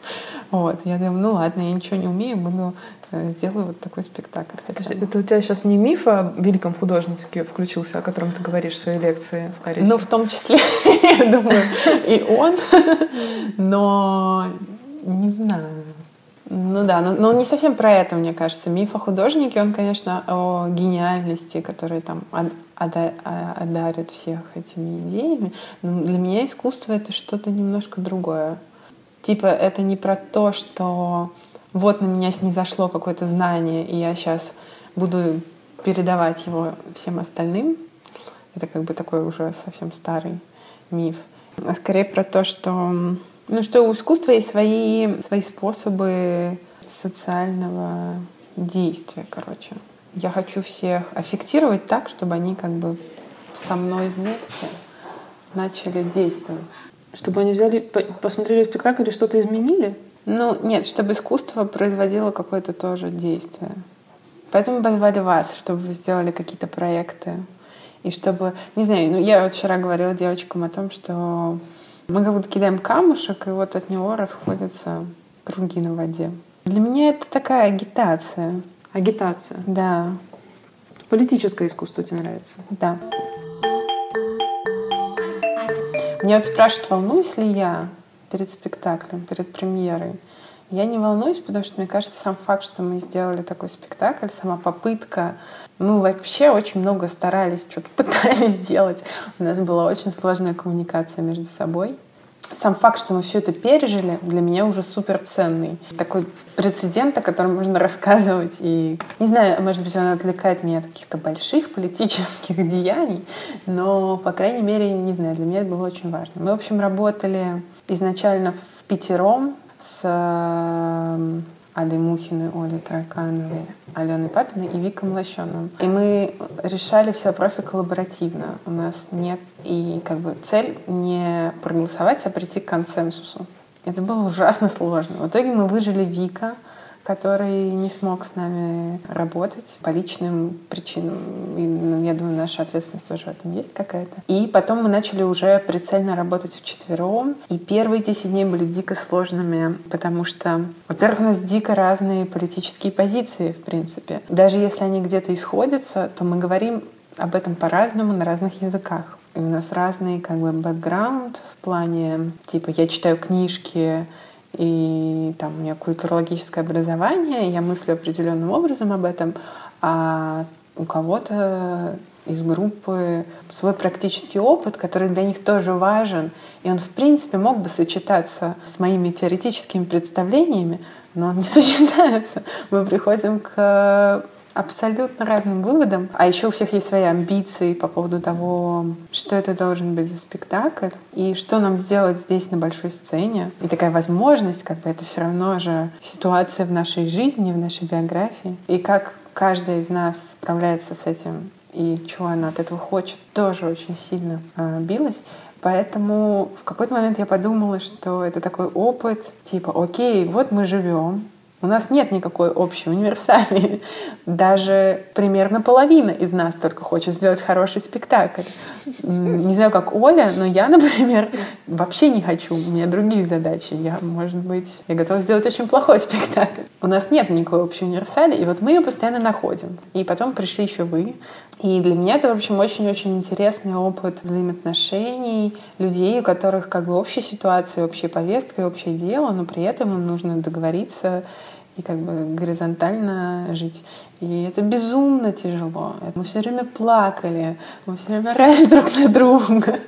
(laughs) вот. Я думаю, ну ладно, я ничего не умею, буду э, сделаю вот такой спектакль. Хотя... Это у тебя сейчас не миф о великом художнике включился, о котором ты говоришь в своей лекции в Париже? Ну, в том числе, я думаю, и он. Но не знаю. Ну да, но, но он не совсем про это, мне кажется. Миф о художнике, он, конечно, о гениальности, который там ода одарит всех этими идеями. Но для меня искусство — это что-то немножко другое. Типа это не про то, что вот на меня снизошло какое-то знание, и я сейчас буду передавать его всем остальным. Это как бы такой уже совсем старый миф. А скорее про то, что ну что у искусства есть свои, свои способы социального действия, короче. Я хочу всех аффектировать так, чтобы они как бы со мной вместе начали действовать. Чтобы они взяли, посмотрели спектакль и что-то изменили? Ну, нет, чтобы искусство производило какое-то тоже действие. Поэтому позвали вас, чтобы вы сделали какие-то проекты. И чтобы, не знаю, ну я вот вчера говорила девочкам о том, что мы как будто кидаем камушек, и вот от него расходятся круги на воде. Для меня это такая агитация. Агитация? Да. Политическое искусство тебе нравится? Да. Меня вот спрашивают, волнуюсь ли я перед спектаклем, перед премьерой. Я не волнуюсь, потому что мне кажется, сам факт, что мы сделали такой спектакль, сама попытка, мы вообще очень много старались, что-то (laughs) пытались сделать. У нас была очень сложная коммуникация между собой. Сам факт, что мы все это пережили, для меня уже супер ценный. Такой прецедент, о котором можно (laughs) рассказывать. И, не знаю, может быть, он отвлекает меня от каких-то больших политических (laughs) деяний, но, по крайней мере, не знаю, для меня это было очень важно. Мы, в общем, работали изначально в пятером с эм, Адой Мухиной, Олей Таракановой, Аленой Папиной и Викой Млощеновым. И мы решали все вопросы коллаборативно. У нас нет и как бы цель не проголосовать, а прийти к консенсусу. Это было ужасно сложно. В итоге мы выжили Вика, который не смог с нами работать по личным причинам. И, ну, я думаю, наша ответственность тоже в этом есть какая-то. И потом мы начали уже прицельно работать вчетвером. И первые 10 дней были дико сложными, потому что, во-первых, у нас дико разные политические позиции, в принципе. Даже если они где-то исходятся, то мы говорим об этом по-разному на разных языках. И у нас разный как бы бэкграунд в плане, типа, я читаю книжки, и там у меня культурологическое образование, я мыслю определенным образом об этом, а у кого-то из группы свой практический опыт, который для них тоже важен, и он, в принципе, мог бы сочетаться с моими теоретическими представлениями, но он не (laughs) сочетается. Мы приходим к абсолютно разным выводам. А еще у всех есть свои амбиции по поводу того, что это должен быть за спектакль и что нам сделать здесь на большой сцене. И такая возможность, как бы это все равно же ситуация в нашей жизни, в нашей биографии. И как каждая из нас справляется с этим и чего она от этого хочет, тоже очень сильно э, билась. Поэтому в какой-то момент я подумала, что это такой опыт, типа, окей, вот мы живем, у нас нет никакой общей универсальной. (laughs) Даже примерно половина из нас только хочет сделать хороший спектакль. Не знаю, как Оля, но я, (laughs) например, вообще не хочу. У меня другие задачи. Я, может быть, я готова сделать очень плохой (laughs) спектакль. У нас нет никакой общей универсали, и вот мы ее постоянно находим. И потом пришли еще вы. И для меня это, в общем, очень-очень интересный опыт взаимоотношений людей, у которых как бы общая ситуация, общая повестка и общее дело, но при этом им нужно договориться и как бы горизонтально жить. И это безумно тяжело. Мы все время плакали, мы все время орали (laughs) друг на друга.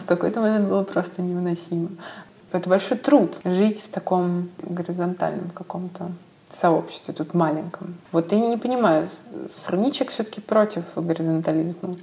В какой-то момент было просто невыносимо. Это большой труд жить в таком горизонтальном каком-то сообществе, тут маленьком. Вот я не понимаю, Сорничек все-таки против горизонтализма.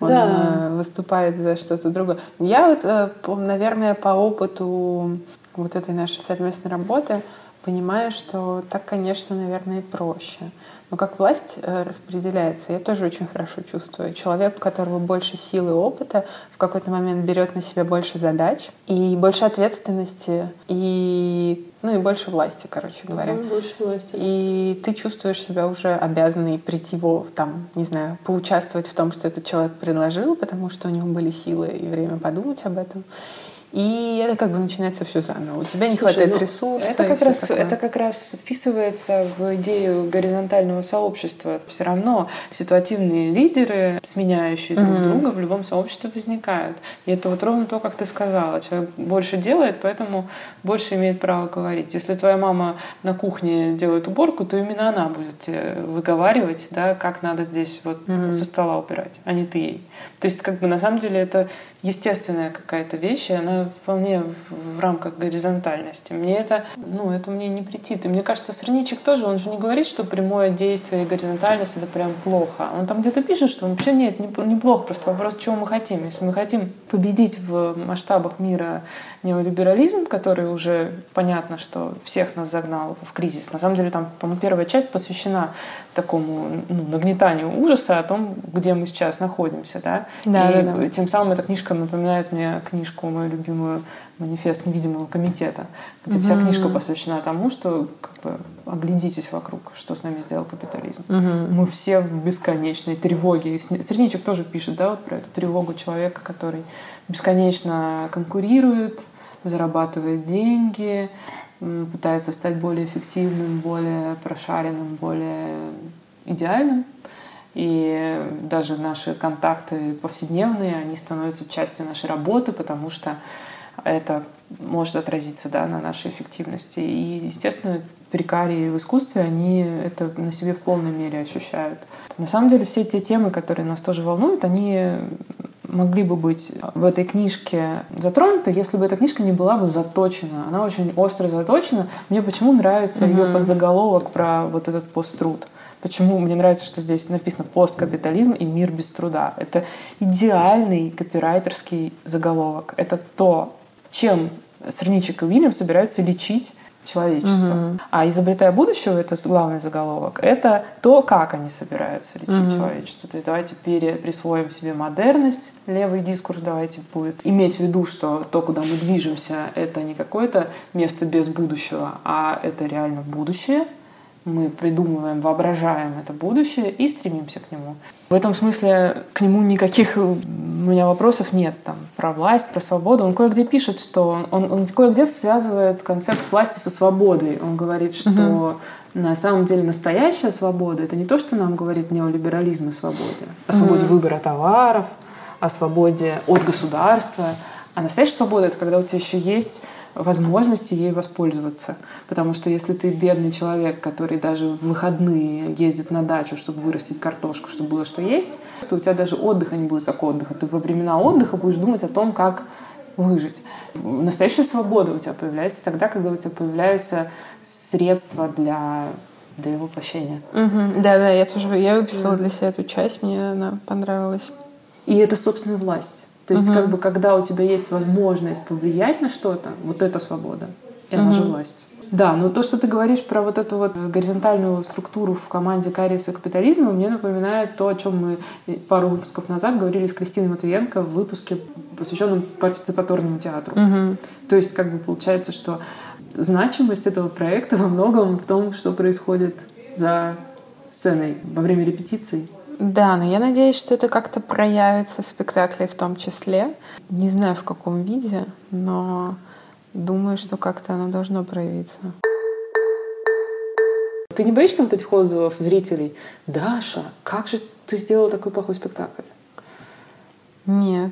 Он да. Э, выступает за что-то другое. Я вот, э, наверное, по опыту вот этой нашей совместной работы понимаю, что так, конечно, наверное, и проще. Но как власть э, распределяется, я тоже очень хорошо чувствую. Человек, у которого больше силы и опыта, в какой-то момент берет на себя больше задач и больше ответственности, и, ну, и больше власти, короче говоря. Да, больше власти. И ты чувствуешь себя уже обязанный прийти его, там, не знаю, поучаствовать в том, что этот человек предложил, потому что у него были силы и время подумать об этом. И это как бы начинается все заново. У тебя не Слушай, хватает ну, ресурсов. Это как, раз, это как раз вписывается в идею горизонтального сообщества. Все равно ситуативные лидеры, сменяющие друг mm-hmm. друга, в любом сообществе возникают. И это вот ровно то, как ты сказала. Человек больше делает, поэтому больше имеет право говорить. Если твоя мама на кухне делает уборку, то именно она будет выговаривать, да, как надо здесь вот mm-hmm. со стола убирать, а не ты ей. То есть, как бы на самом деле это естественная какая-то вещь, и она вполне в рамках горизонтальности. Мне это, ну, это мне не претит. И мне кажется, Сорничек тоже, он же не говорит, что прямое действие и горизонтальность — это прям плохо. Он там где-то пишет, что вообще нет, неплохо, просто вопрос, чего мы хотим. Если мы хотим победить в масштабах мира неолиберализм, который уже понятно, что всех нас загнал в кризис. На самом деле там, по-моему, первая часть посвящена такому ну, нагнетанию ужаса о том, где мы сейчас находимся. Да? Да, и да, да. тем самым эта книжка напоминает мне книжку мою любимую «Манифест невидимого комитета», где mm-hmm. вся книжка посвящена тому, что как бы, оглядитесь вокруг, что с нами сделал капитализм. Mm-hmm. Мы все в бесконечной тревоге. Средничек тоже пишет да, вот про эту тревогу человека, который бесконечно конкурирует, зарабатывает деньги, пытается стать более эффективным, более прошаренным, более идеальным. И даже наши контакты повседневные, они становятся частью нашей работы, потому что это может отразиться да, на нашей эффективности. И, естественно, прикарии в искусстве, они это на себе в полной мере ощущают. На самом деле все те темы, которые нас тоже волнуют, они могли бы быть в этой книжке затронуты, если бы эта книжка не была бы заточена. Она очень остро заточена. Мне почему нравится mm-hmm. ее подзаголовок про вот этот посттруд. Почему мне нравится, что здесь написано посткапитализм и мир без труда. Это идеальный копирайтерский заголовок. Это то, чем Сорничек и Уильям собираются лечить человечества. Угу. А изобретая будущего, это главный заголовок, это то, как они собираются лечить угу. человечество. То есть давайте пере, присвоим себе модерность, левый дискурс давайте будет иметь в виду, что то, куда мы движемся, это не какое-то место без будущего, а это реально будущее, мы придумываем, воображаем это будущее и стремимся к нему. В этом смысле к нему никаких у меня вопросов нет там, про власть, про свободу. Он кое-где пишет, что он, он кое-где связывает концепт власти со свободой. Он говорит, что угу. на самом деле настоящая свобода это не то, что нам говорит неолиберализм о свободе, о свободе угу. выбора товаров, о свободе от государства. А настоящая свобода это когда у тебя еще есть возможности ей воспользоваться. Потому что если ты бедный человек, который даже в выходные ездит на дачу, чтобы вырастить картошку, чтобы было что есть, то у тебя даже отдыха не будет как отдыха. Ты во времена отдыха будешь думать о том, как выжить. Настоящая свобода у тебя появляется тогда, когда у тебя появляются средства для для его воплощения. Угу. Да, да, я тоже я выписала для себя эту часть, мне она понравилась. И это собственная власть. То есть, угу. как бы, когда у тебя есть возможность повлиять на что-то, вот это свобода, и она угу. же власть. Да, но то, что ты говоришь про вот эту вот горизонтальную структуру в команде Кариеса капитализма, мне напоминает то, о чем мы пару выпусков назад говорили с Кристиной Матвиенко в выпуске, посвященном партиципаторному театру. Угу. То есть, как бы получается, что значимость этого проекта во многом в том, что происходит за сценой во время репетиций. Да, но я надеюсь, что это как-то проявится в спектакле в том числе. Не знаю, в каком виде, но думаю, что как-то оно должно проявиться. Ты не боишься вот этих отзывов зрителей? Даша, как же ты сделала такой плохой спектакль? Нет.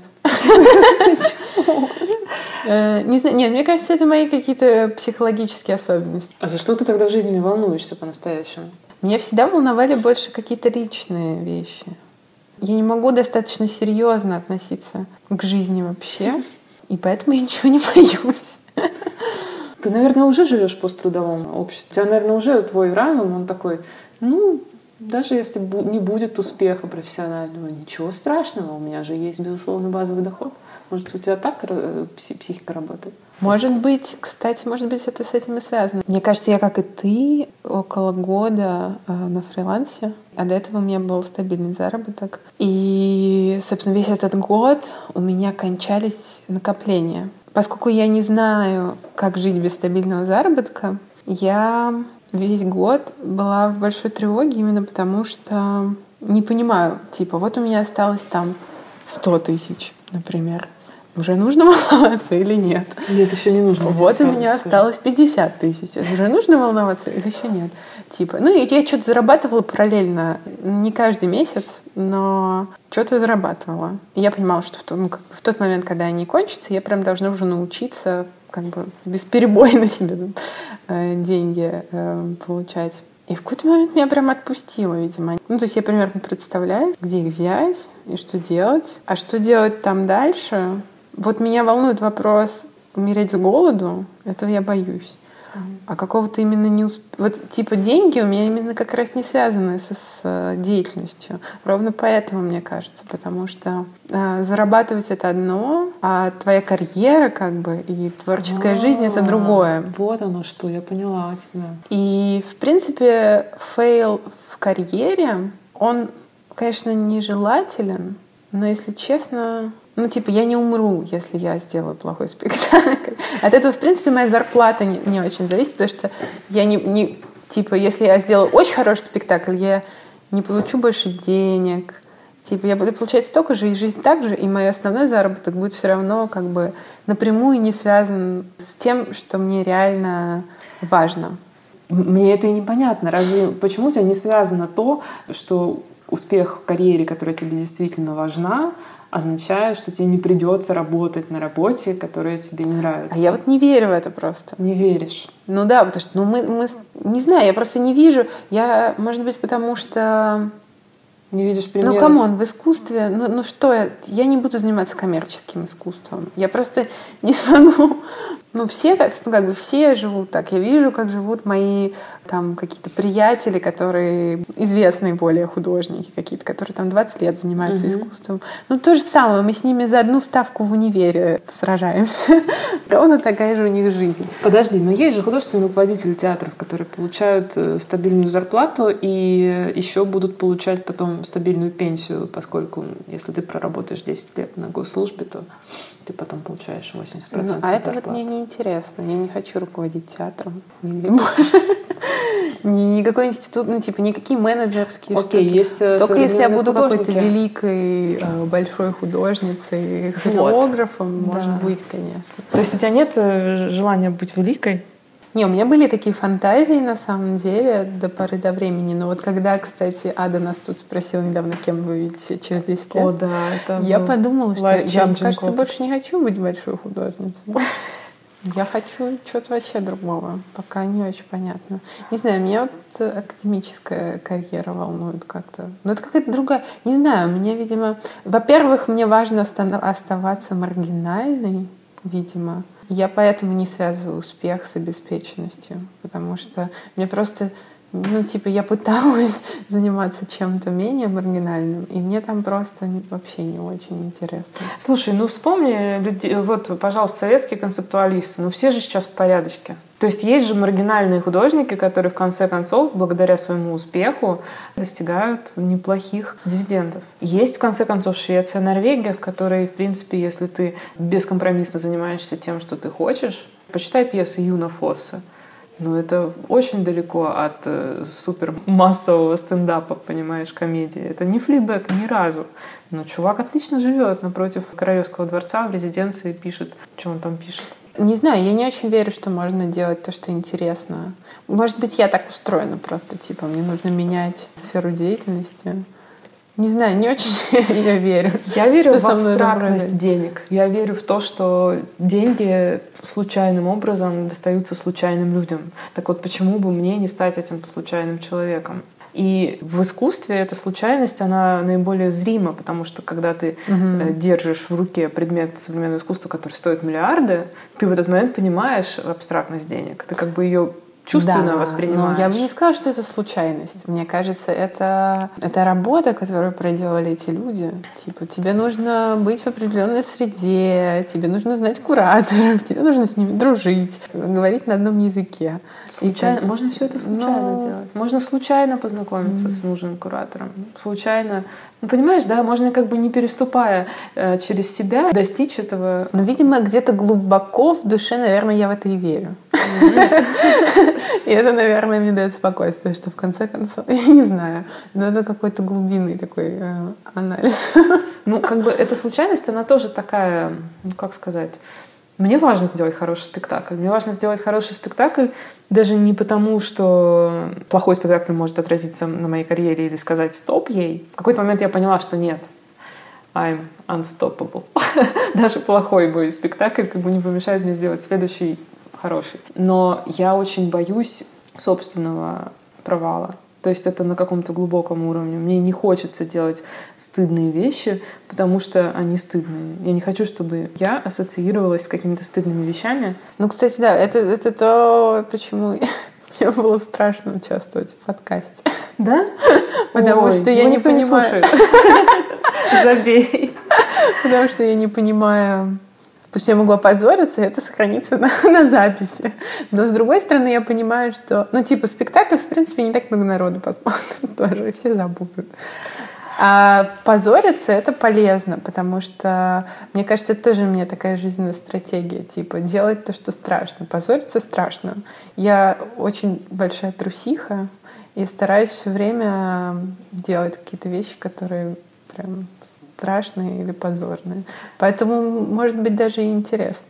Э, не знаю, нет, мне кажется, это мои какие-то психологические особенности. А за что ты тогда в жизни волнуешься по-настоящему? Меня всегда волновали больше какие-то личные вещи. Я не могу достаточно серьезно относиться к жизни вообще, (laughs) и поэтому я ничего не боюсь. (laughs) Ты, наверное, уже живешь в посттрудовом обществе. У тебя, наверное, уже твой разум, он такой, ну, даже если не будет успеха профессионального, ничего страшного, у меня же есть, безусловно, базовый доход. Может, у тебя так э, психика работает? Может быть, кстати, может быть, это с этим и связано. Мне кажется, я, как и ты, около года э, на фрилансе, а до этого у меня был стабильный заработок. И, собственно, весь этот год у меня кончались накопления. Поскольку я не знаю, как жить без стабильного заработка, я весь год была в большой тревоге именно потому, что не понимаю, типа, вот у меня осталось там 100 тысяч, например уже нужно (laughs) волноваться или нет? Нет, еще не нужно. Вот у меня осталось 50 тысяч. Уже нужно волноваться или еще нет? Типа, ну, я что-то зарабатывала параллельно, не каждый месяц, но что-то зарабатывала. И я понимала, что в, тот, ну, как бы в тот момент, когда они кончатся, я прям должна уже научиться как бы бесперебойно (laughs) себе э, деньги э, получать. И в какой-то момент меня прям отпустило, видимо. Ну, то есть я примерно представляю, где их взять и что делать. А что делать там дальше, вот меня волнует вопрос умереть с голоду, этого я боюсь. А какого-то именно не усп... Вот типа деньги у меня именно как раз не связаны с, с э, деятельностью. Ровно поэтому, мне кажется, потому что э, зарабатывать это одно, а твоя карьера как бы и творческая А-а-а. жизнь это другое. Вот оно что, я поняла тебя. И в принципе fail в карьере, он, конечно, нежелателен, но если честно, ну, типа, я не умру, если я сделаю плохой спектакль. От этого, в принципе, моя зарплата не, не очень зависит, потому что я не, не... Типа, если я сделаю очень хороший спектакль, я не получу больше денег. Типа, я буду получать столько же, и жизнь так же, и мой основной заработок будет все равно как бы напрямую не связан с тем, что мне реально важно. Мне это и непонятно. Разве почему у тебя не связано то, что успех в карьере, которая тебе действительно важна, означает, что тебе не придется работать на работе, которая тебе не нравится. А я вот не верю в это просто. Не веришь? Ну да, потому что ну мы, мы не знаю, я просто не вижу. Я, может быть, потому что не видишь примеров? Ну, come on, в искусстве, ну, ну что я, я не буду заниматься коммерческим искусством. Я просто не (laughs) смогу ну, все ну, как бы все живут так. Я вижу, как живут мои там какие-то приятели, которые известные более художники какие-то, которые там 20 лет занимаются угу. искусством. Ну, то же самое. Мы с ними за одну ставку в универе сражаемся. (laughs) Ровно такая же у них жизнь. Подожди, но есть же художественные руководители театров, которые получают э, стабильную зарплату и еще будут получать потом стабильную пенсию, поскольку если ты проработаешь 10 лет на госслужбе, то ты потом получаешь 80% ну, А это вот мне не интересно. Я не хочу руководить театром. Не больше. (laughs) Ни, никакой институт, ну, типа, никакие менеджерские Окей, есть э, Только если я буду какой-то великой, э, большой художницей, хореографом, вот. может да. быть, конечно. То есть у тебя нет э, желания быть великой? Не, у меня были такие фантазии на самом деле до поры до времени. Но вот когда, кстати, Ада нас тут спросила недавно, кем вы видите через 10 лет. О, да, это Я подумала, что я, кажется, больше не хочу быть большой художницей. (laughs) Я хочу чего-то вообще другого. Пока не очень понятно. Не знаю, меня вот академическая карьера волнует как-то. Но это какая-то другая... Не знаю, мне, видимо... Во-первых, мне важно оставаться маргинальной, видимо. Я поэтому не связываю успех с обеспеченностью. Потому что мне просто ну, типа, я пыталась (laughs) заниматься чем-то менее маргинальным, и мне там просто вообще не очень интересно. Слушай, ну вспомни, люди, вот, пожалуйста, советские концептуалисты, ну все же сейчас в порядочке. То есть есть же маргинальные художники, которые в конце концов, благодаря своему успеху, достигают неплохих дивидендов. Есть в конце концов Швеция, Норвегия, в которой, в принципе, если ты бескомпромиссно занимаешься тем, что ты хочешь, почитай пьесы Юна Фосса. Ну, это очень далеко от э, супер массового стендапа, понимаешь, комедии. Это не флибэк ни разу. Но чувак отлично живет напротив Королевского дворца в резиденции, пишет, что он там пишет. Не знаю, я не очень верю, что можно делать то, что интересно. Может быть, я так устроена просто, типа, мне нужно менять сферу деятельности. Не знаю, не очень (laughs) я верю. Я верю в абстрактность денег. Я верю в то, что деньги случайным образом достаются случайным людям. Так вот, почему бы мне не стать этим случайным человеком? И в искусстве эта случайность, она наиболее зрима, потому что когда ты угу. держишь в руке предмет современного искусства, который стоит миллиарды, ты в этот момент понимаешь абстрактность денег. Ты как бы ее чувственно да, воспринимаешь. Но я бы не сказала, что это случайность. Мне кажется, это, это работа, которую проделали эти люди. Типа, тебе нужно быть в определенной среде, тебе нужно знать кураторов, тебе нужно с ними дружить, говорить на одном языке. Случайно, так... Можно все это случайно но... делать. Можно случайно познакомиться mm. с нужным куратором. Случайно ну, понимаешь, да, можно как бы не переступая э, через себя достичь этого. Но, видимо, где-то глубоко в душе, наверное, я в это и верю. (laughs) И это, наверное, мне дает спокойствие, что в конце концов, (laughs) я не знаю, но это какой-то глубинный такой э, анализ. (laughs) Ну, как бы эта случайность, она тоже такая, ну, как сказать, мне важно сделать хороший спектакль. Мне важно сделать хороший спектакль даже не потому, что плохой спектакль может отразиться на моей карьере или сказать «стоп» ей. В какой-то момент я поняла, что нет. I'm unstoppable. (laughs) даже плохой мой спектакль как бы не помешает мне сделать следующий хороший. Но я очень боюсь собственного провала. То есть это на каком-то глубоком уровне. Мне не хочется делать стыдные вещи, потому что они стыдные. Я не хочу, чтобы я ассоциировалась с какими-то стыдными вещами. Ну, кстати, да, это, это то, почему (laughs) мне было страшно участвовать в подкасте. Да? (laughs) Потому что я не понимаю... (laughs) Забей. Потому что я не понимаю Потому что я опозориться, и это сохранится на, (laughs) на записи. Но с другой стороны, я понимаю, что, ну, типа, спектакль, в принципе, не так много народу посмотрит (laughs) тоже, и все забудут. А позориться это полезно, потому что, мне кажется, это тоже у меня такая жизненная стратегия, типа делать то, что страшно. Позориться страшно. Я очень большая трусиха и стараюсь все время делать какие-то вещи, которые прям страшные или позорные. Поэтому, может быть, даже и интересно.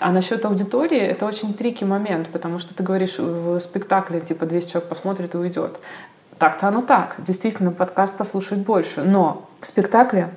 А насчет аудитории это очень трики момент, потому что ты говоришь в спектакле типа 200 человек посмотрит и уйдет. Так-то оно так. Действительно, подкаст послушает больше. Но в спектакле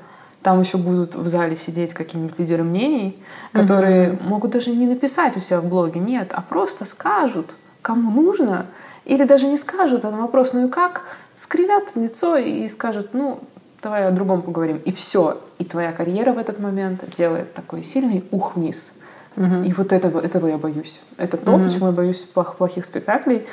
там еще будут в зале сидеть какие-нибудь лидеры мнений, которые mm-hmm. могут даже не написать у себя в блоге, нет, а просто скажут, кому нужно, или даже не скажут, а на вопрос, ну и как, скривят лицо и скажут, ну, давай о другом поговорим. И все. И твоя карьера в этот момент делает такой сильный ух вниз. Угу. И вот этого, этого я боюсь. Это то, угу. почему я боюсь плохих спектаклей.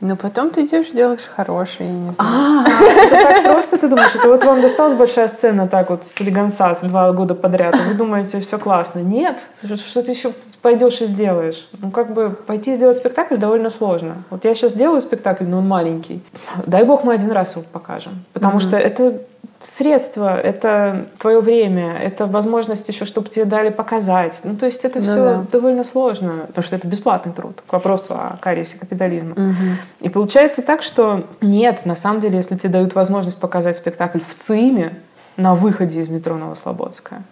Но потом ты идешь, делаешь хорошие, не знаю. А, (laughs) это так просто ты думаешь, это вот вам досталась большая сцена так вот с Легансас два года подряд, вы думаете, все классно. Нет, что ты еще пойдешь и сделаешь. Ну, как бы пойти сделать спектакль довольно сложно. Вот я сейчас делаю спектакль, но он маленький. Дай бог мы один раз его покажем. Потому mm-hmm. что это средство, это твое время, это возможность еще, чтобы тебе дали показать. Ну, то есть это ну, все да. довольно сложно, потому что это бесплатный труд, к вопросу о кариесе капитализма. Угу. И получается так, что нет, на самом деле, если тебе дают возможность показать спектакль в ЦИМе на выходе из метро Новослободская,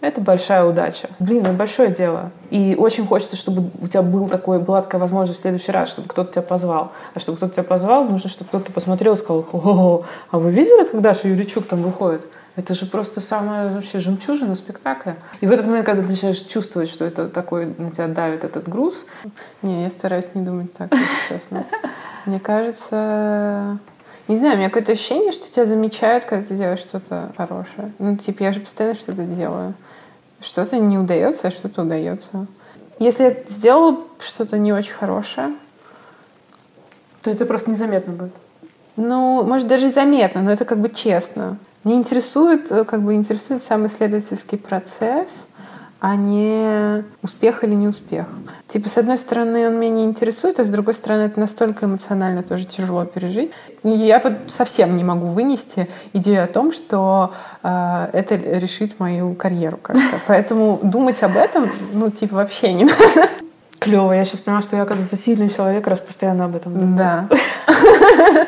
это большая удача. Блин, это большое дело. И очень хочется, чтобы у тебя был такой, была такая возможность в следующий раз, чтобы кто-то тебя позвал. А чтобы кто-то тебя позвал, нужно, чтобы кто-то посмотрел и сказал, о, а вы видели, когда Даша Юричук там выходит? Это же просто самая вообще жемчужина спектакля. И в этот момент, когда ты начинаешь чувствовать, что это такой на тебя давит этот груз. Не, я стараюсь не думать так, если честно. (laughs) Мне кажется, не знаю, у меня какое-то ощущение, что тебя замечают, когда ты делаешь что-то хорошее. Ну, типа, я же постоянно что-то делаю. Что-то не удается, а что-то удается. Если я сделала что-то не очень хорошее, то это просто незаметно будет. Ну, может, даже и заметно, но это как бы честно. Мне интересует, э, как бы интересует сам исследовательский процесс, а не успех или не успех. Типа, с одной стороны, он меня не интересует, а с другой стороны, это настолько эмоционально тоже тяжело пережить. Я совсем не могу вынести идею о том, что э, это решит мою карьеру как-то. (laughs) Поэтому думать об этом, ну, типа, вообще не надо. Клево, я сейчас поняла, что я, оказывается, сильный человек, раз постоянно об этом думаю. Да. (laughs)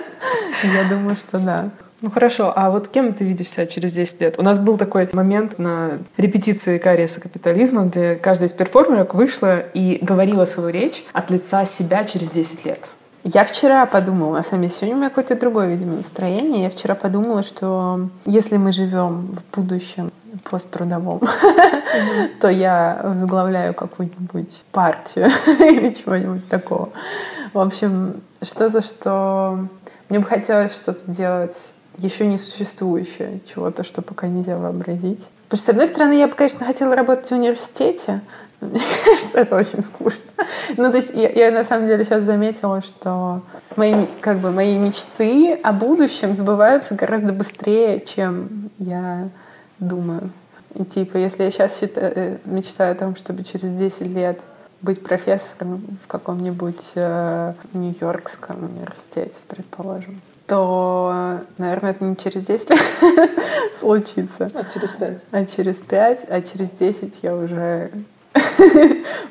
Я думаю, что да. Ну хорошо, а вот кем ты видишь себя через 10 лет? У нас был такой момент на репетиции кариеса капитализма, где каждая из перформерок вышла и говорила свою речь от лица себя через 10 лет. Я вчера подумала, на самом деле, сегодня у меня какое-то другое, видимо, настроение. Я вчера подумала, что если мы живем в будущем посттрудовом, (laughs) то я возглавляю какую-нибудь партию (laughs) или чего-нибудь такого. В общем, что-то, что мне бы хотелось что-то делать еще не существующее, чего-то, что пока нельзя вообразить. Потому что, с одной стороны, я бы, конечно, хотела работать в университете, но мне (laughs) кажется, это очень скучно. Ну, то есть я, я на самом деле сейчас заметила, что мои, как бы, мои мечты о будущем сбываются гораздо быстрее, чем я думаю. И типа, если я сейчас считаю, э, мечтаю о том, чтобы через 10 лет быть профессором в каком-нибудь э, Нью-Йоркском университете, предположим, то, наверное, это не через 10 лет (laughs) случится. А через 5. А через 5, а через 10 я уже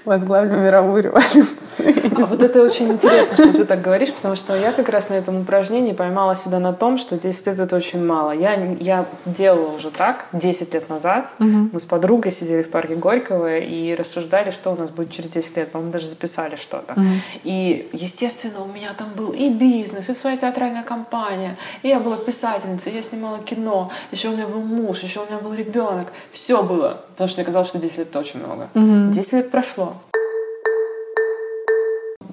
возглавлю мировую революцию. А вот это очень интересно, что ты так говоришь, потому что я как раз на этом упражнении поймала себя на том, что 10 лет это очень мало. Я, я делала уже так 10 лет назад. Угу. Мы с подругой сидели в парке Горького и рассуждали, что у нас будет через 10 лет. По-моему, даже записали что-то. Угу. И, естественно, у меня там был и бизнес, и своя театральная компания, и я была писательницей, я снимала кино, еще у меня был муж, еще у меня был ребенок. Все было. Потому что мне казалось, что 10 лет это очень много. Угу. Угу. 10 лет прошло.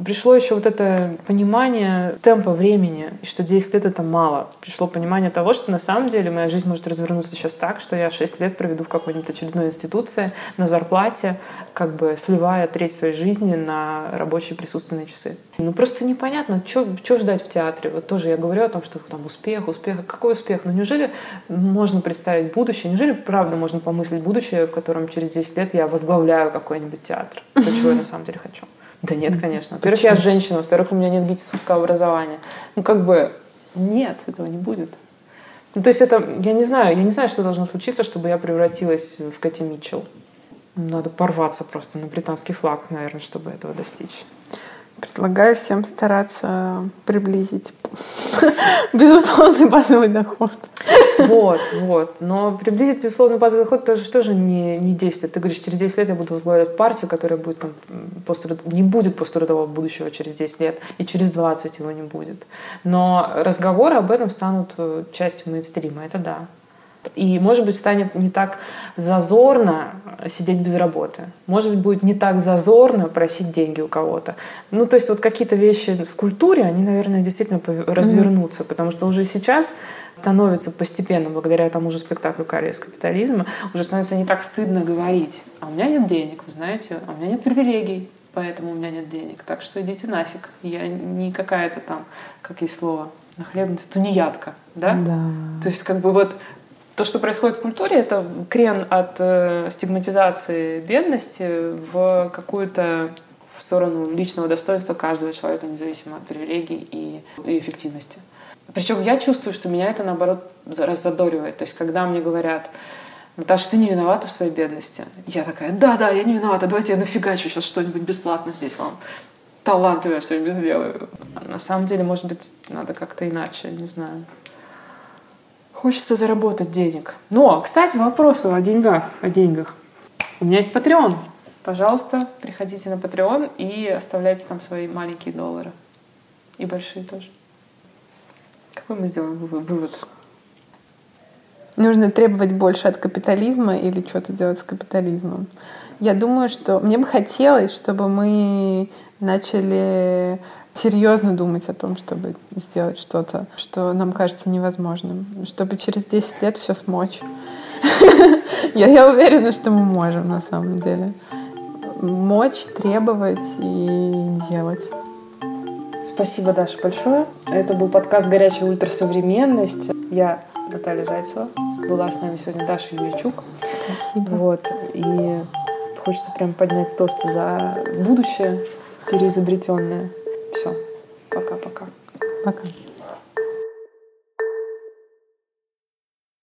Пришло еще вот это понимание темпа времени, и что 10 лет это мало. Пришло понимание того, что на самом деле моя жизнь может развернуться сейчас так, что я 6 лет проведу в какой-нибудь очередной институции на зарплате, как бы сливая треть своей жизни на рабочие присутственные часы. Ну просто непонятно, что ждать в театре. Вот тоже я говорю о том, что там успех, успех. Какой успех? Ну неужели можно представить будущее? Неужели правда можно помыслить будущее, в котором через 10 лет я возглавляю какой-нибудь театр? То, чего я на самом деле хочу. Да нет, конечно. Во-первых, я женщина, во-вторых, у меня нет гитического образования. Ну, как бы, нет, этого не будет. Ну, то есть это, я не знаю, я не знаю, что должно случиться, чтобы я превратилась в Кэти Митчелл. Надо порваться просто на британский флаг, наверное, чтобы этого достичь. Предлагаю всем стараться приблизить (laughs) безусловный базовый доход. Вот, вот. Но приблизить безусловный базовый доход тоже, тоже не, не 10 лет. Ты говоришь, через 10 лет я буду возглавлять партию, которая будет там, поструд... не будет пострадового будущего через 10 лет, и через 20 его не будет. Но разговоры об этом станут э, частью мейнстрима, это да. И, может быть, станет не так зазорно сидеть без работы. Может быть, будет не так зазорно просить деньги у кого-то. Ну, то есть вот какие-то вещи в культуре, они, наверное, действительно развернутся, mm-hmm. потому что уже сейчас становится постепенно, благодаря тому же спектаклю «Кария капитализма», уже становится не так стыдно говорить. А у меня нет денег, вы знаете, а у меня нет привилегий, поэтому у меня нет денег. Так что идите нафиг. Я не какая-то там, как есть слово, нахлебница, тунеядка, да? Да. То есть как бы вот то, что происходит в культуре, это крен от э, стигматизации бедности в какую-то в сторону личного достоинства каждого человека, независимо от привилегий и, и эффективности. Причем я чувствую, что меня это, наоборот, раззадоривает. То есть, когда мне говорят, Наташа, ты не виновата в своей бедности. Я такая, да-да, я не виновата, давайте я нафигачу сейчас что-нибудь бесплатно здесь вам. Талантливо все время сделаю. А на самом деле, может быть, надо как-то иначе, не знаю. Хочется заработать денег. Но, кстати, вопрос о деньгах. О деньгах. У меня есть Patreon. Пожалуйста, приходите на Patreon и оставляйте там свои маленькие доллары. И большие тоже. Какой мы сделаем вывод? нужно требовать больше от капитализма или что-то делать с капитализмом. Я думаю, что мне бы хотелось, чтобы мы начали серьезно думать о том, чтобы сделать что-то, что нам кажется невозможным, чтобы через 10 лет все смочь. (laughs) Я, я уверена, что мы можем на самом деле. Мочь, требовать и делать. Спасибо, Даша, большое. Это был подкаст «Горячая ультрасовременность». Я Наталья Зайцева. Была с нами сегодня Даша Юрьчук. Спасибо. Вот. И хочется прям поднять тост за будущее переизобретенное. Все. Пока-пока. Пока. -пока. Пока.